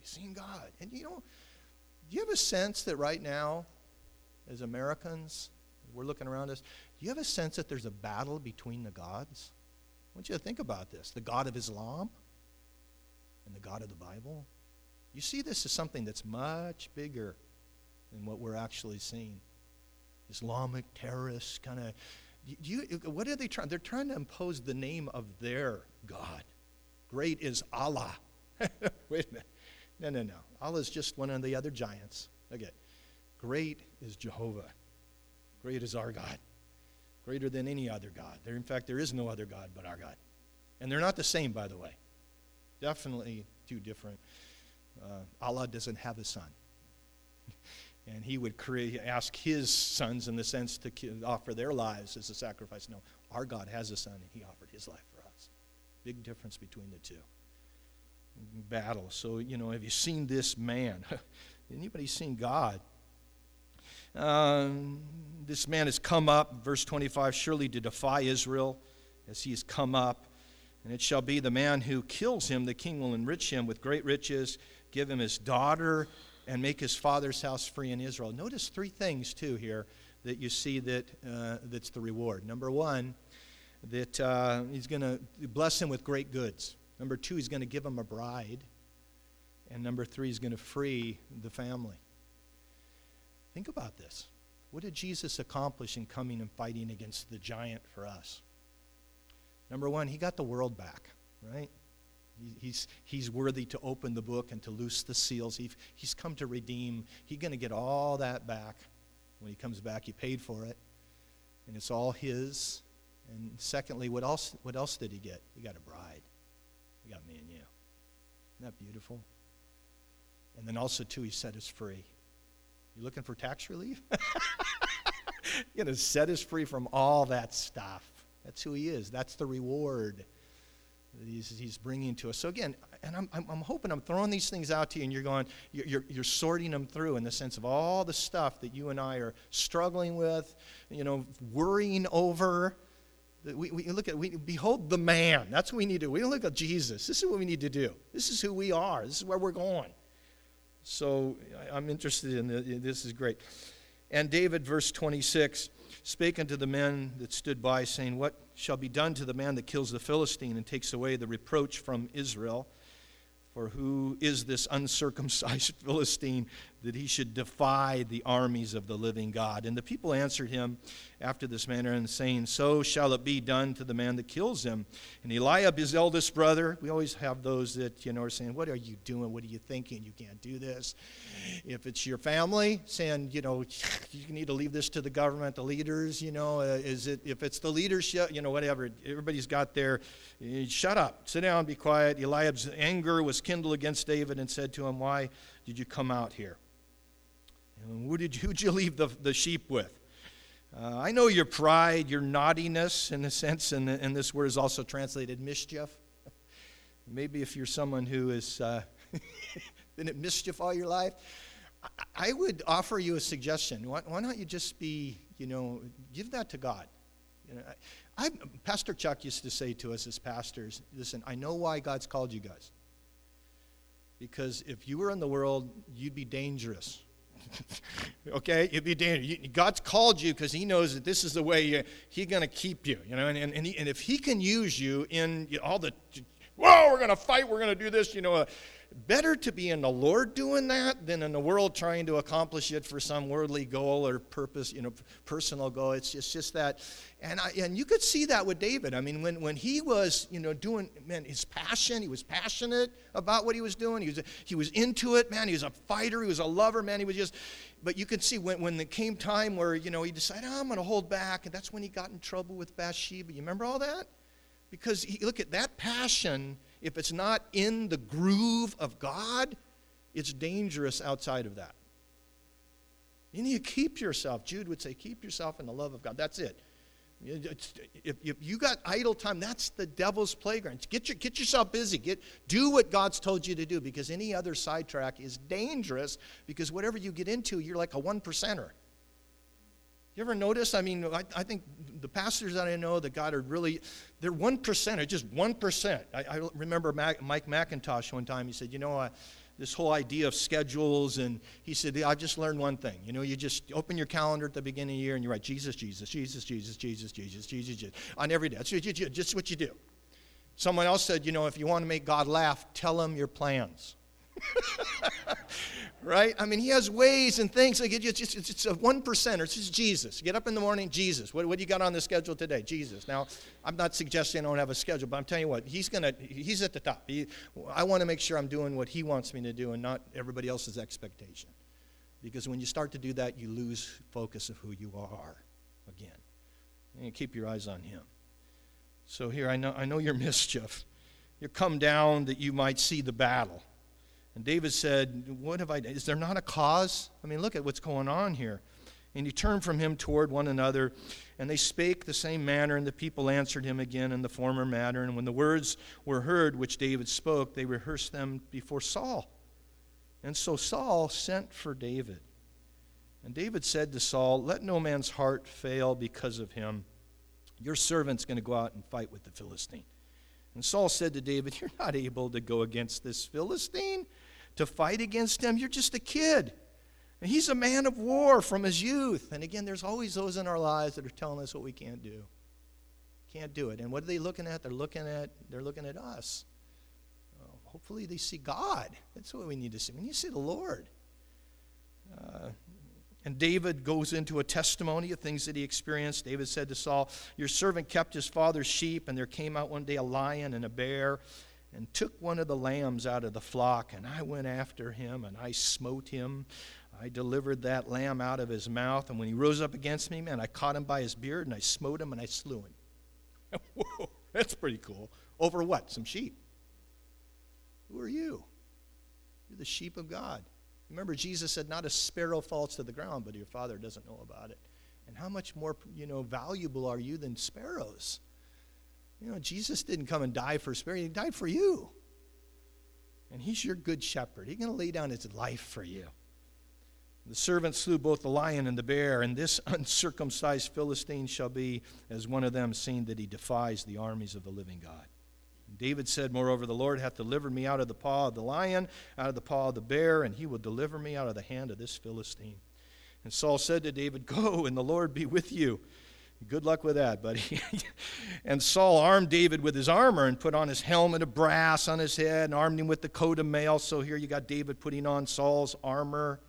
You've seen God. And you know, do you have a sense that right now, as Americans, we're looking around us, do you have a sense that there's a battle between the gods? I want you to think about this the God of Islam and the God of the Bible. You see this as something that's much bigger than what we're actually seeing. Islamic terrorists kind of. You, what are they trying? They're trying to impose the name of their God. Great is Allah. Wait a minute. No, no, no. Allah is just one of the other giants. Okay. Great is Jehovah. Great is our God. Greater than any other God. There, in fact, there is no other God but our God. And they're not the same, by the way. Definitely two different. Uh, Allah doesn't have a son. and he would create, ask his sons, in the sense, to offer their lives as a sacrifice. No, our God has a son, and he offered his life for us. Big difference between the two. Battle. So, you know, have you seen this man? Anybody seen God? Um, this man has come up, verse 25, surely to defy Israel as he has come up. And it shall be the man who kills him, the king will enrich him with great riches, give him his daughter, and make his father's house free in Israel. Notice three things, too, here that you see that uh, that's the reward. Number one, that uh, he's going to bless him with great goods. Number two, he's going to give him a bride. And number three, he's going to free the family. Think about this. What did Jesus accomplish in coming and fighting against the giant for us? Number one, he got the world back, right? He's, he's worthy to open the book and to loose the seals. He, he's come to redeem. He's going to get all that back when he comes back. He paid for it, and it's all his. And secondly, what else, what else did he get? He got a bride. He got me and you. Isn't that beautiful? And then also, too, he set us free. You looking for tax relief? you know, set us free from all that stuff. That's who he is. That's the reward he's, he's bringing to us. So again, and I'm, I'm, hoping I'm throwing these things out to you and you're going, you're, you're, sorting them through in the sense of all the stuff that you and I are struggling with, you know, worrying over. We, we look at, we behold the man. That's what we need to do. We don't look at Jesus. This is what we need to do. This is who we are. This is where we're going. So I'm interested in this. This is great. And David, verse 26, spake unto the men that stood by, saying, What shall be done to the man that kills the Philistine and takes away the reproach from Israel? For who is this uncircumcised Philistine that he should defy the armies of the living God? And the people answered him after this manner, and saying, So shall it be done to the man that kills him. And Eliab, his eldest brother, we always have those that, you know, are saying, What are you doing? What are you thinking? You can't do this. If it's your family, saying, you know, you need to leave this to the government, the leaders, you know, uh, is it, if it's the leadership, you know, whatever, everybody's got their, shut up, sit down, be quiet. Eliab's anger was kindled against David and said to him, Why did you come out here? Who did you, who'd you leave the, the sheep with? Uh, I know your pride, your naughtiness, in a sense, and, and this word is also translated mischief. Maybe if you're someone who has uh, been at mischief all your life, I, I would offer you a suggestion. Why, why, not you just be, you know, give that to God? You know, I, Pastor Chuck used to say to us as pastors, listen, I know why God's called you guys. Because if you were in the world, you'd be dangerous. okay, you'd be dangerous. God's called you because He knows that this is the way He's going to keep you. You know, and and, he, and if He can use you in all the, whoa, we're going to fight, we're going to do this. You know, uh, better to be in the Lord doing that than in the world trying to accomplish it for some worldly goal or purpose, you know, personal goal. It's just, just that. And, I, and you could see that with David. I mean, when, when he was, you know, doing, man, his passion, he was passionate about what he was doing. He was, he was into it, man. He was a fighter. He was a lover, man. He was just, but you could see when, when it came time where, you know, he decided, oh, I'm going to hold back. And that's when he got in trouble with Bathsheba. You remember all that? Because he, look at that passion, if it's not in the groove of God, it's dangerous outside of that. You need to keep yourself. Jude would say, keep yourself in the love of God. That's it. If, you got idle time, that's the devil's playground. Get, your, get yourself busy. Get, do what God's told you to do because any other sidetrack is dangerous because whatever you get into, you're like a one percenter. You ever notice? I mean, I, I, think the pastors that I know that God are really, they're one It's just one percent. I, I, remember Mac, Mike MacIntosh one time. He said, "You know, uh, this whole idea of schedules," and he said, "I've just learned one thing. You know, you just open your calendar at the beginning of the year and you write Jesus, Jesus, Jesus, Jesus, Jesus, Jesus, Jesus, Jesus on every day. That's just what you do." Someone else said, "You know, if you want to make God laugh, tell him your plans." right? I mean, he has ways and things. Like it's, just, it's a one percenter. It's just Jesus. Get up in the morning, Jesus. What, what do you got on the schedule today? Jesus. Now, I'm not suggesting I don't have a schedule, but I'm telling you what, he's gonna. He's at the top. He, I want to make sure I'm doing what he wants me to do and not everybody else's expectation. Because when you start to do that, you lose focus of who you are again. And you keep your eyes on him. So here, I know, I know your mischief. You come down that you might see the battle. And David said, What have I done? Is there not a cause? I mean, look at what's going on here. And he turned from him toward one another, and they spake the same manner, and the people answered him again in the former manner. And when the words were heard which David spoke, they rehearsed them before Saul. And so Saul sent for David. And David said to Saul, Let no man's heart fail because of him. Your servant's going to go out and fight with the Philistine. And Saul said to David, You're not able to go against this Philistine, to fight against him. You're just a kid. And he's a man of war from his youth. And again, there's always those in our lives that are telling us what we can't do. Can't do it. And what are they looking at? They're looking at they're looking at us. Hopefully they see God. That's what we need to see. We need to see the Lord. Uh, and David goes into a testimony of things that he experienced. David said to Saul, Your servant kept his father's sheep, and there came out one day a lion and a bear and took one of the lambs out of the flock. And I went after him, and I smote him. I delivered that lamb out of his mouth. And when he rose up against me, man, I caught him by his beard, and I smote him, and I slew him. Whoa, that's pretty cool. Over what? Some sheep. Who are you? You're the sheep of God. Remember, Jesus said, Not a sparrow falls to the ground, but your Father doesn't know about it. And how much more, you know, valuable are you than sparrows? You know, Jesus didn't come and die for sparrows, he died for you. And he's your good shepherd. He's going to lay down his life for you. The servant slew both the lion and the bear, and this uncircumcised Philistine shall be as one of them, seeing that he defies the armies of the living God. David said, Moreover, the Lord hath delivered me out of the paw of the lion, out of the paw of the bear, and he will deliver me out of the hand of this Philistine. And Saul said to David, Go, and the Lord be with you. Good luck with that, buddy. and Saul armed David with his armor and put on his helmet of brass on his head and armed him with the coat of mail. So here you got David putting on Saul's armor.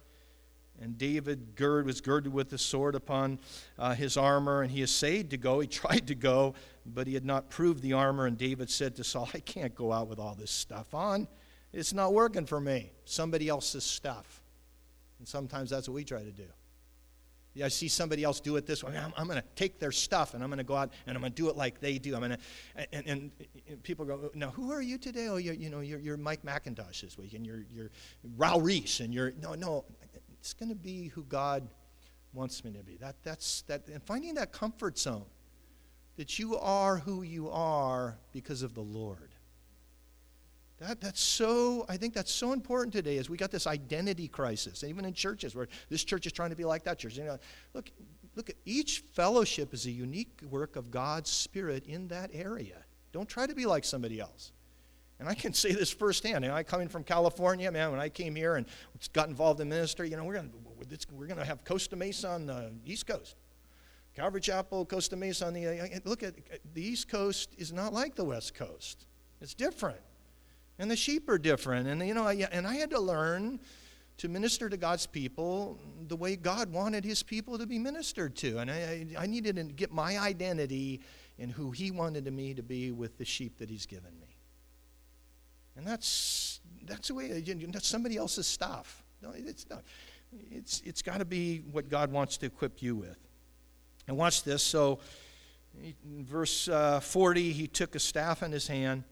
And David gird, was girded with the sword upon uh, his armor, and he essayed to go. He tried to go, but he had not proved the armor. And David said to Saul, I can't go out with all this stuff on. It's not working for me. Somebody else's stuff. And sometimes that's what we try to do. I see somebody else do it this way. I'm, I'm going to take their stuff and I'm going to go out and I'm going to do it like they do. I'm going to, and, and, and, people go, now who are you today? Oh, you're, you know, you're, you're Mike MacIntosh this week, and you're, you're Raul Ries, and you're no, no. It's going to be who God wants me to be. That, that's that, and finding that comfort zone that you are who you are because of the Lord. That, that's so, I think that's so important today is we got this identity crisis, even in churches where this church is trying to be like that church. You know, look, look, each fellowship is a unique work of God's Spirit in that area. Don't try to be like somebody else. And I can say this firsthand. You know, I coming from California, man, when I came here and got involved in ministry, you know, we're going we're gonna have Costa Mesa on the East Coast. Calvary Chapel, Costa Mesa on the, uh, look at, uh, the East Coast is not like the West Coast. It's different. And the sheep are different. And, you know, I, and I had to learn to minister to God's people the way God wanted his people to be ministered to. And I, I, needed to get my identity in who he wanted me to be with the sheep that he's given me. And that's, that's the way, that's somebody else's stuff. No, it's not. It's, it's got to be what God wants to equip you with. And watch this. So, in verse uh, 40, he took a staff in his hand,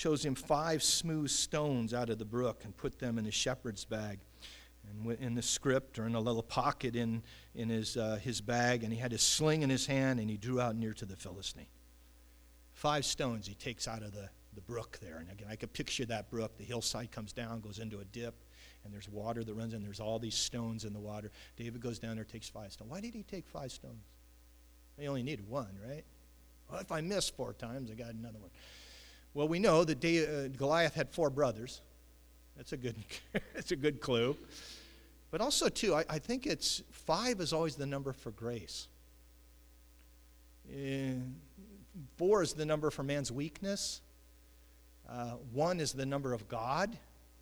chose him five smooth stones out of the brook, and put them in his shepherd's bag and in the script or in a little pocket in, in his, uh, his bag, and he had his sling in his hand, and he drew out near to the Philistine. Five stones he takes out of the, the brook there. And again, I could picture that brook. The hillside comes down, goes into a dip, and there's water that runs in. There's all these stones in the water. David goes down there, takes five stones. Why did he take five stones? He only needed one, right? Well, if I miss four times, I got another one. Well, we know that uh, Goliath had four brothers. That's a good, that's a good clue. But also, too, I, I, think it's five is always the number for grace. Uh, four is the number for man's weakness. Uh, one is the number of God.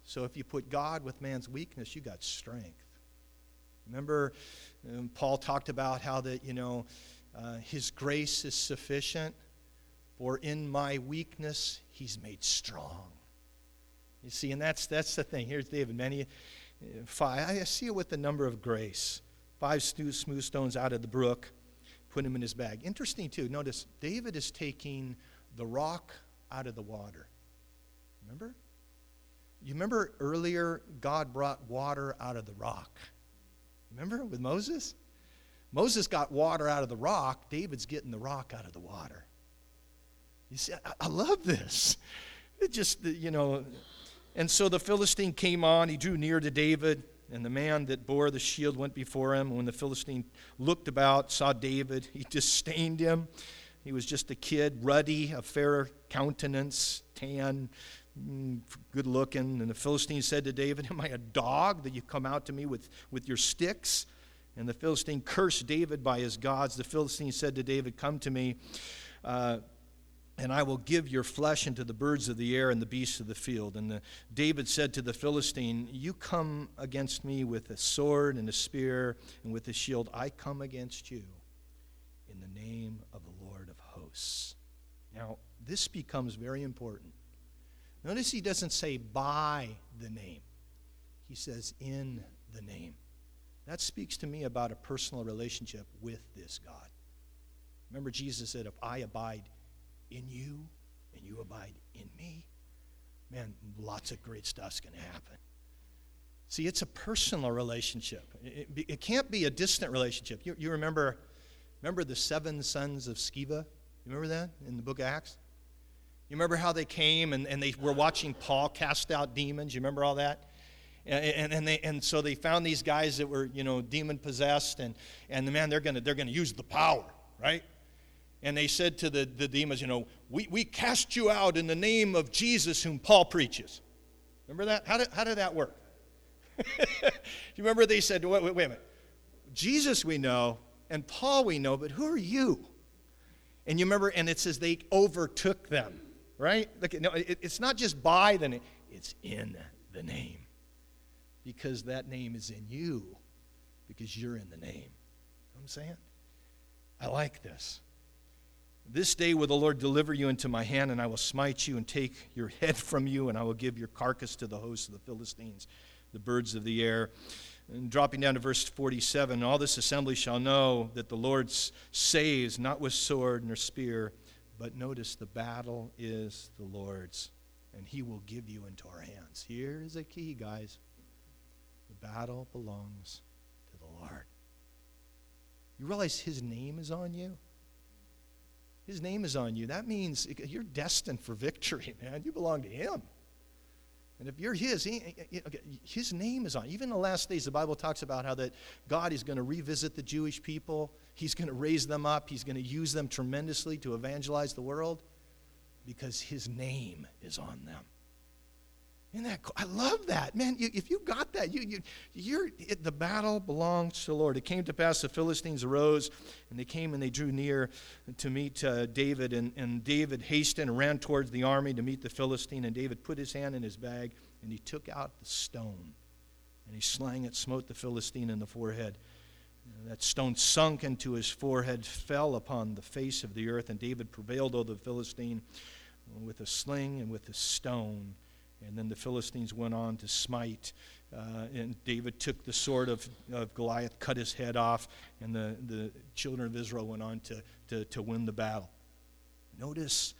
So if you put God with man's weakness, you got strength. Remember, um, Paul talked about how that, you know, uh, his grace is sufficient, for in my weakness, he's made strong. You see, and that's, that's the thing. Here's David. Many, uh, five. I see it with the number of grace. Five smooth stones out of the brook, put him in his bag. Interesting, too. Notice David is taking the rock out of the water. Remember? You remember earlier, God brought water out of the rock. Remember with Moses? Moses got water out of the rock. David's getting the rock out of the water. You see, I, I love this. It just, you know, and so the Philistine came on. He drew near to David, and the man that bore the shield went before him. When the Philistine looked about, saw David, he disdained him. He was just a kid, ruddy, a fair countenance, tan, mm, good looking. And the Philistine said to David, Am I a dog that you come out to me with, with your sticks? And the Philistine cursed David by his gods. The Philistine said to David, Come to me. Uh, and I will give your flesh unto the birds of the air and the beasts of the field. And the, David said to the Philistine, You come against me with a sword and a spear and with a shield. I come against you in the name of the Lord of hosts. Now, this becomes very important. Notice he doesn't say by the name, he says in the name. That speaks to me about a personal relationship with this God. Remember, Jesus said, If I abide in you and you abide in me, man, lots of great stuff's going to happen. See, it's a personal relationship. It, it, it, can't be a distant relationship. You, you remember, remember the seven sons of Sceva? You remember that in the book of Acts? You remember how they came and, and they were watching Paul cast out demons? You remember all that? And, and, they, and so they found these guys that were, you know, demon possessed, and, and the man, they're going to they're gonna use the power, right? And they said to the, the demons, you know, we, we cast you out in the name of Jesus whom Paul preaches. Remember that? How did, how did that work? you remember they said, wait, wait, wait a minute. Jesus we know, and Paul we know, but who are you? And you remember, and it says they overtook them, right? Look, no, it, it's not just by the name, it's in the name. Because that name is in you, because you're in the name. You know I'm saying? I like this. This day will the Lord deliver you into my hand, and I will smite you and take your head from you, and I will give your carcass to the host of the Philistines, the birds of the air. And dropping down to verse 47, all this assembly shall know that the Lord saves not with sword nor spear, but notice the battle is the Lord's, and he will give you into our hands. Here is a key, guys. The battle belongs to the Lord. You realize his name is on you? His name is on you. That means you're destined for victory, man. You belong to Him. And if you're His, he, His name is on. Even in the last days, the Bible talks about how that God is going to revisit the Jewish people. He's going to raise them up. He's going to use them tremendously to evangelize the world because His name is on them. Isn't that cool? I love that. Man, you, if you got that, you, you, you're, it, the battle belongs to the Lord. It came to pass the Philistines arose, and they came and they drew near to meet uh, David. And, and David hastened and ran towards the army to meet the Philistine. And David put his hand in his bag, and he took out the stone. And he slang it, smote the Philistine in the forehead. And that stone sunk into his forehead, fell upon the face of the earth, and David prevailed over the Philistine with a sling and with a stone. And then the Philistines went on to smite. Uh, and David took the sword of, of Goliath, cut his head off, and the, the children of Israel went on to, to, to win the battle. Notice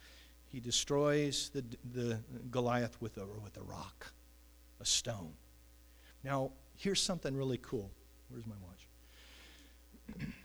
he destroys the, the Goliath with a, with a rock, a stone. Now, here's something really cool. Where's my watch?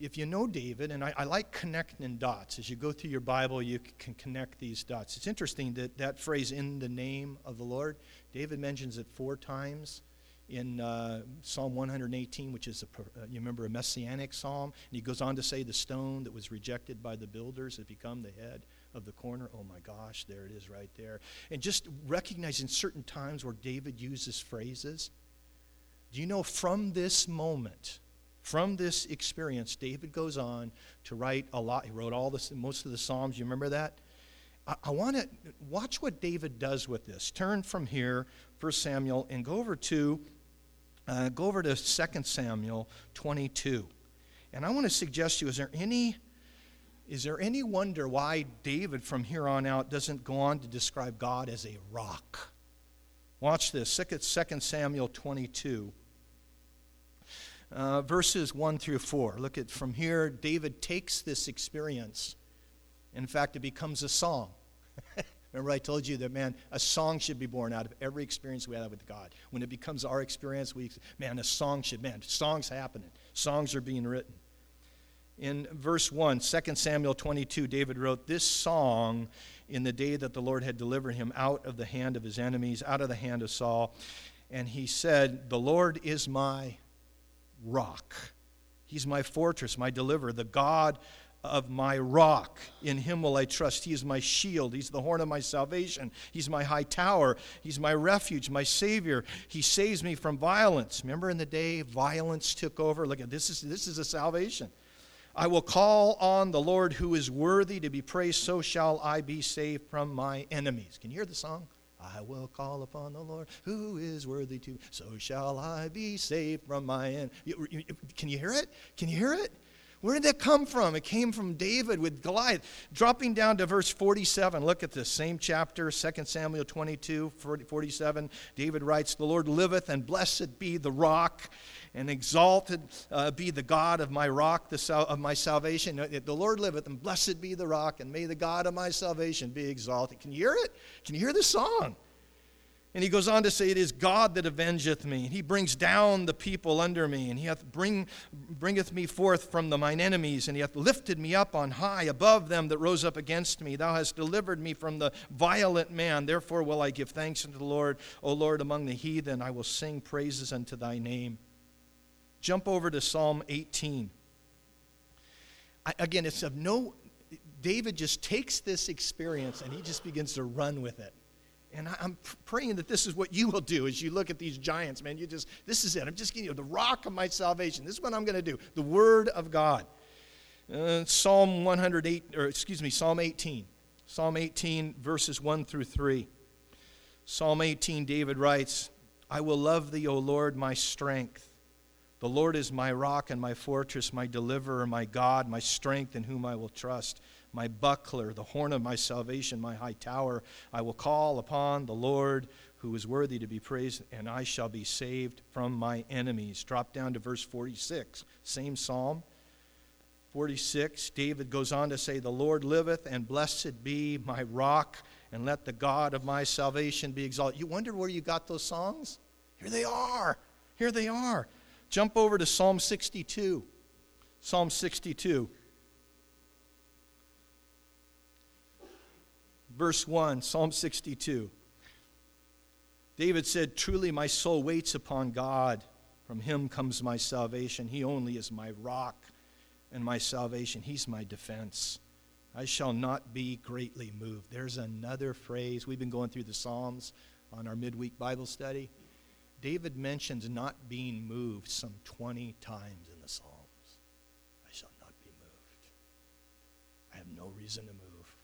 if you know David, and I, I, like connecting dots, as you go through your Bible, you can connect these dots. It's interesting that that phrase, in the name of the Lord, David mentions it four times in uh, Psalm 118, which is, a, uh, you remember, a messianic psalm. And he goes on to say, the stone that was rejected by the builders has become the head of the corner. Oh my gosh, there it is right there. And just recognizing certain times where David uses phrases. Do you know from this moment, from this experience, David goes on to write a lot. He wrote all this, most of the Psalms. You remember that? I, I want to watch what David does with this. Turn from here, 1 Samuel, and go over to uh, go over to 2 Samuel 22. And I want to suggest to you: Is there any is there any wonder why David from here on out doesn't go on to describe God as a rock? Watch this. 2 Samuel 22 uh, verses 1 through 4. Look at from here, David takes this experience. In fact, it becomes a song. Remember, I told you that, man, a song should be born out of every experience we have with God. When it becomes our experience, we, man, a song should, man, songs happening. Songs are being written. In verse 1, 2 Samuel 22, David wrote this song in the day that the Lord had delivered him out of the hand of his enemies, out of the hand of Saul. And he said, The Lord is my rock. He's my fortress, my deliverer, the God of my rock. In him will I trust. He is my shield. He's the horn of my salvation. He's my high tower. He's my refuge, my savior. He saves me from violence. Remember in the day violence took over? Look at this is this is a salvation. I will call on the Lord who is worthy to be praised, so shall I be saved from my enemies. Can you hear the song? I will call upon the Lord who is worthy to, so shall I be saved from my end. Can you hear it? Can you hear it? Where did that come from? It came from David with Goliath. Dropping down to verse 47, look at this same chapter, 2 Samuel 22, 47. David writes, The Lord liveth, and blessed be the rock, and exalted uh, be the God of my rock, the sal- of my salvation. The Lord liveth, and blessed be the rock, and may the God of my salvation be exalted. Can you hear it? Can you hear the song? And he goes on to say, It is God that avengeth me. He brings down the people under me, and he hath bring, bringeth me forth from the mine enemies, and he hath lifted me up on high above them that rose up against me. Thou hast delivered me from the violent man. Therefore will I give thanks unto the Lord. O Lord, among the heathen, I will sing praises unto thy name. Jump over to Psalm 18. I, again, it's of no. David just takes this experience and he just begins to run with it. And I'm praying that this is what you will do as you look at these giants, man. You just, this is it. I'm just giving you the rock of my salvation. This is what I'm going to do. The Word of God. Uh, Psalm 108, or excuse me, Psalm 18. Psalm 18, verses 1 through 3. Psalm 18, David writes, I will love thee, O Lord, my strength. The Lord is my rock and my fortress, my deliverer, my God, my strength in whom I will trust my buckler, the horn of my salvation, my high tower. I will call upon the Lord who is worthy to be praised, and I shall be saved from my enemies. Drop down to verse 46, same psalm. 46, David goes on to say, The Lord liveth, and blessed be my rock, and let the God of my salvation be exalted. You wonder where you got those songs? Here they are. Here they are. Jump over to Psalm 62. Psalm 62. verse 1, Psalm 62. David said, Truly my soul waits upon God. From him comes my salvation. He only is my rock and my salvation. He's my defense. I shall not be greatly moved. There's another phrase. We've been going through the Psalms on our midweek Bible study. David mentions not being moved some 20 times in the Psalms. I shall not be moved. I have no reason to move.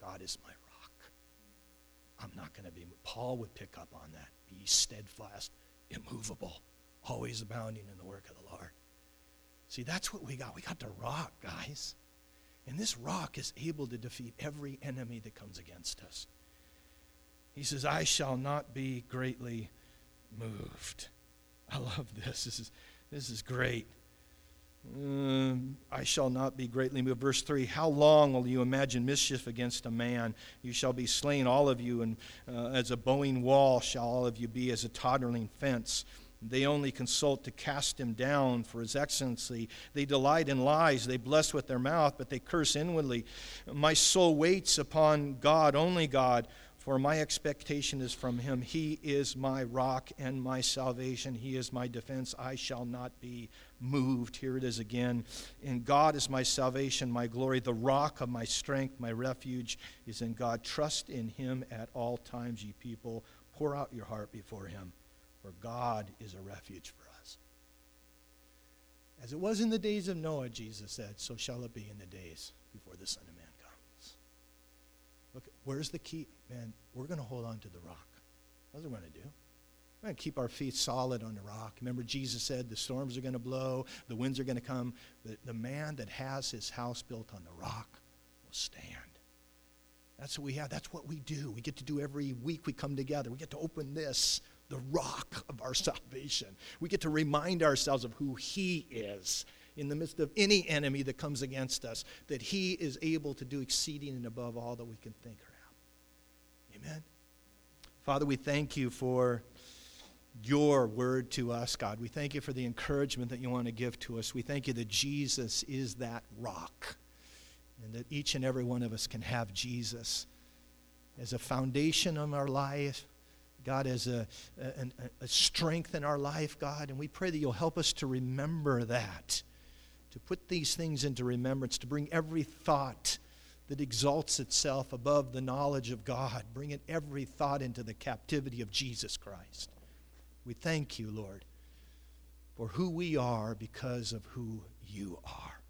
God is my rock. I'm not going to be moved. Paul would pick up on that. Be steadfast, immovable, always abounding in the work of the Lord. See, that's what we got. We got the rock, guys. And this rock is able to defeat every enemy that comes against us. He says, I shall not be greatly moved. I love this. This is, this is great. Um, I shall not be greatly moved. Verse 3 How long will you imagine mischief against a man? You shall be slain, all of you, and uh, as a bowing wall shall all of you be, as a tottering fence. They only consult to cast him down for his excellency. They delight in lies. They bless with their mouth, but they curse inwardly. My soul waits upon God, only God, for my expectation is from him. He is my rock and my salvation. He is my defense. I shall not be moved. Here it is again. And God is my salvation, my glory, the rock of my strength, my refuge is in God. Trust in him at all times, ye people. Pour out your heart before him for God is a refuge for us. As it was in the days of Noah, Jesus said, so shall it be in the days before the Son of Man where's the key? Man, we're going to hold on to the rock. That's what we're going to do. We're going to keep our feet solid on the rock. Remember, Jesus said the storms are going to blow, the winds are going to come. The, the man that has his house built on the rock will stand. That's what we have. That's what we do. We get to do every week we come together. We get to open this the rock of our salvation. We get to remind ourselves of who He is in the midst of any enemy that comes against us, that He is able to do exceeding and above all that we can think. Amen. Father, we thank you for your word to us, God. We thank you for the encouragement that you want to give to us. We thank you that Jesus is that rock and that each and every one of us can have Jesus as a foundation of our life God, as a, a, a, strength in our life, God. And we pray that you'll help us to remember that, to put these things into remembrance, to bring every thought that exalts itself above the knowledge of God, bringing every thought into the captivity of Jesus Christ. We thank you, Lord, for who we are because of who you are.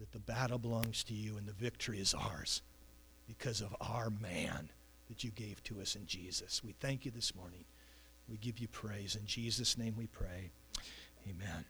That the battle belongs to you and the victory is ours because of our man that you gave to us in Jesus. We thank you this morning. We give you praise. In Jesus' name we pray. Amen.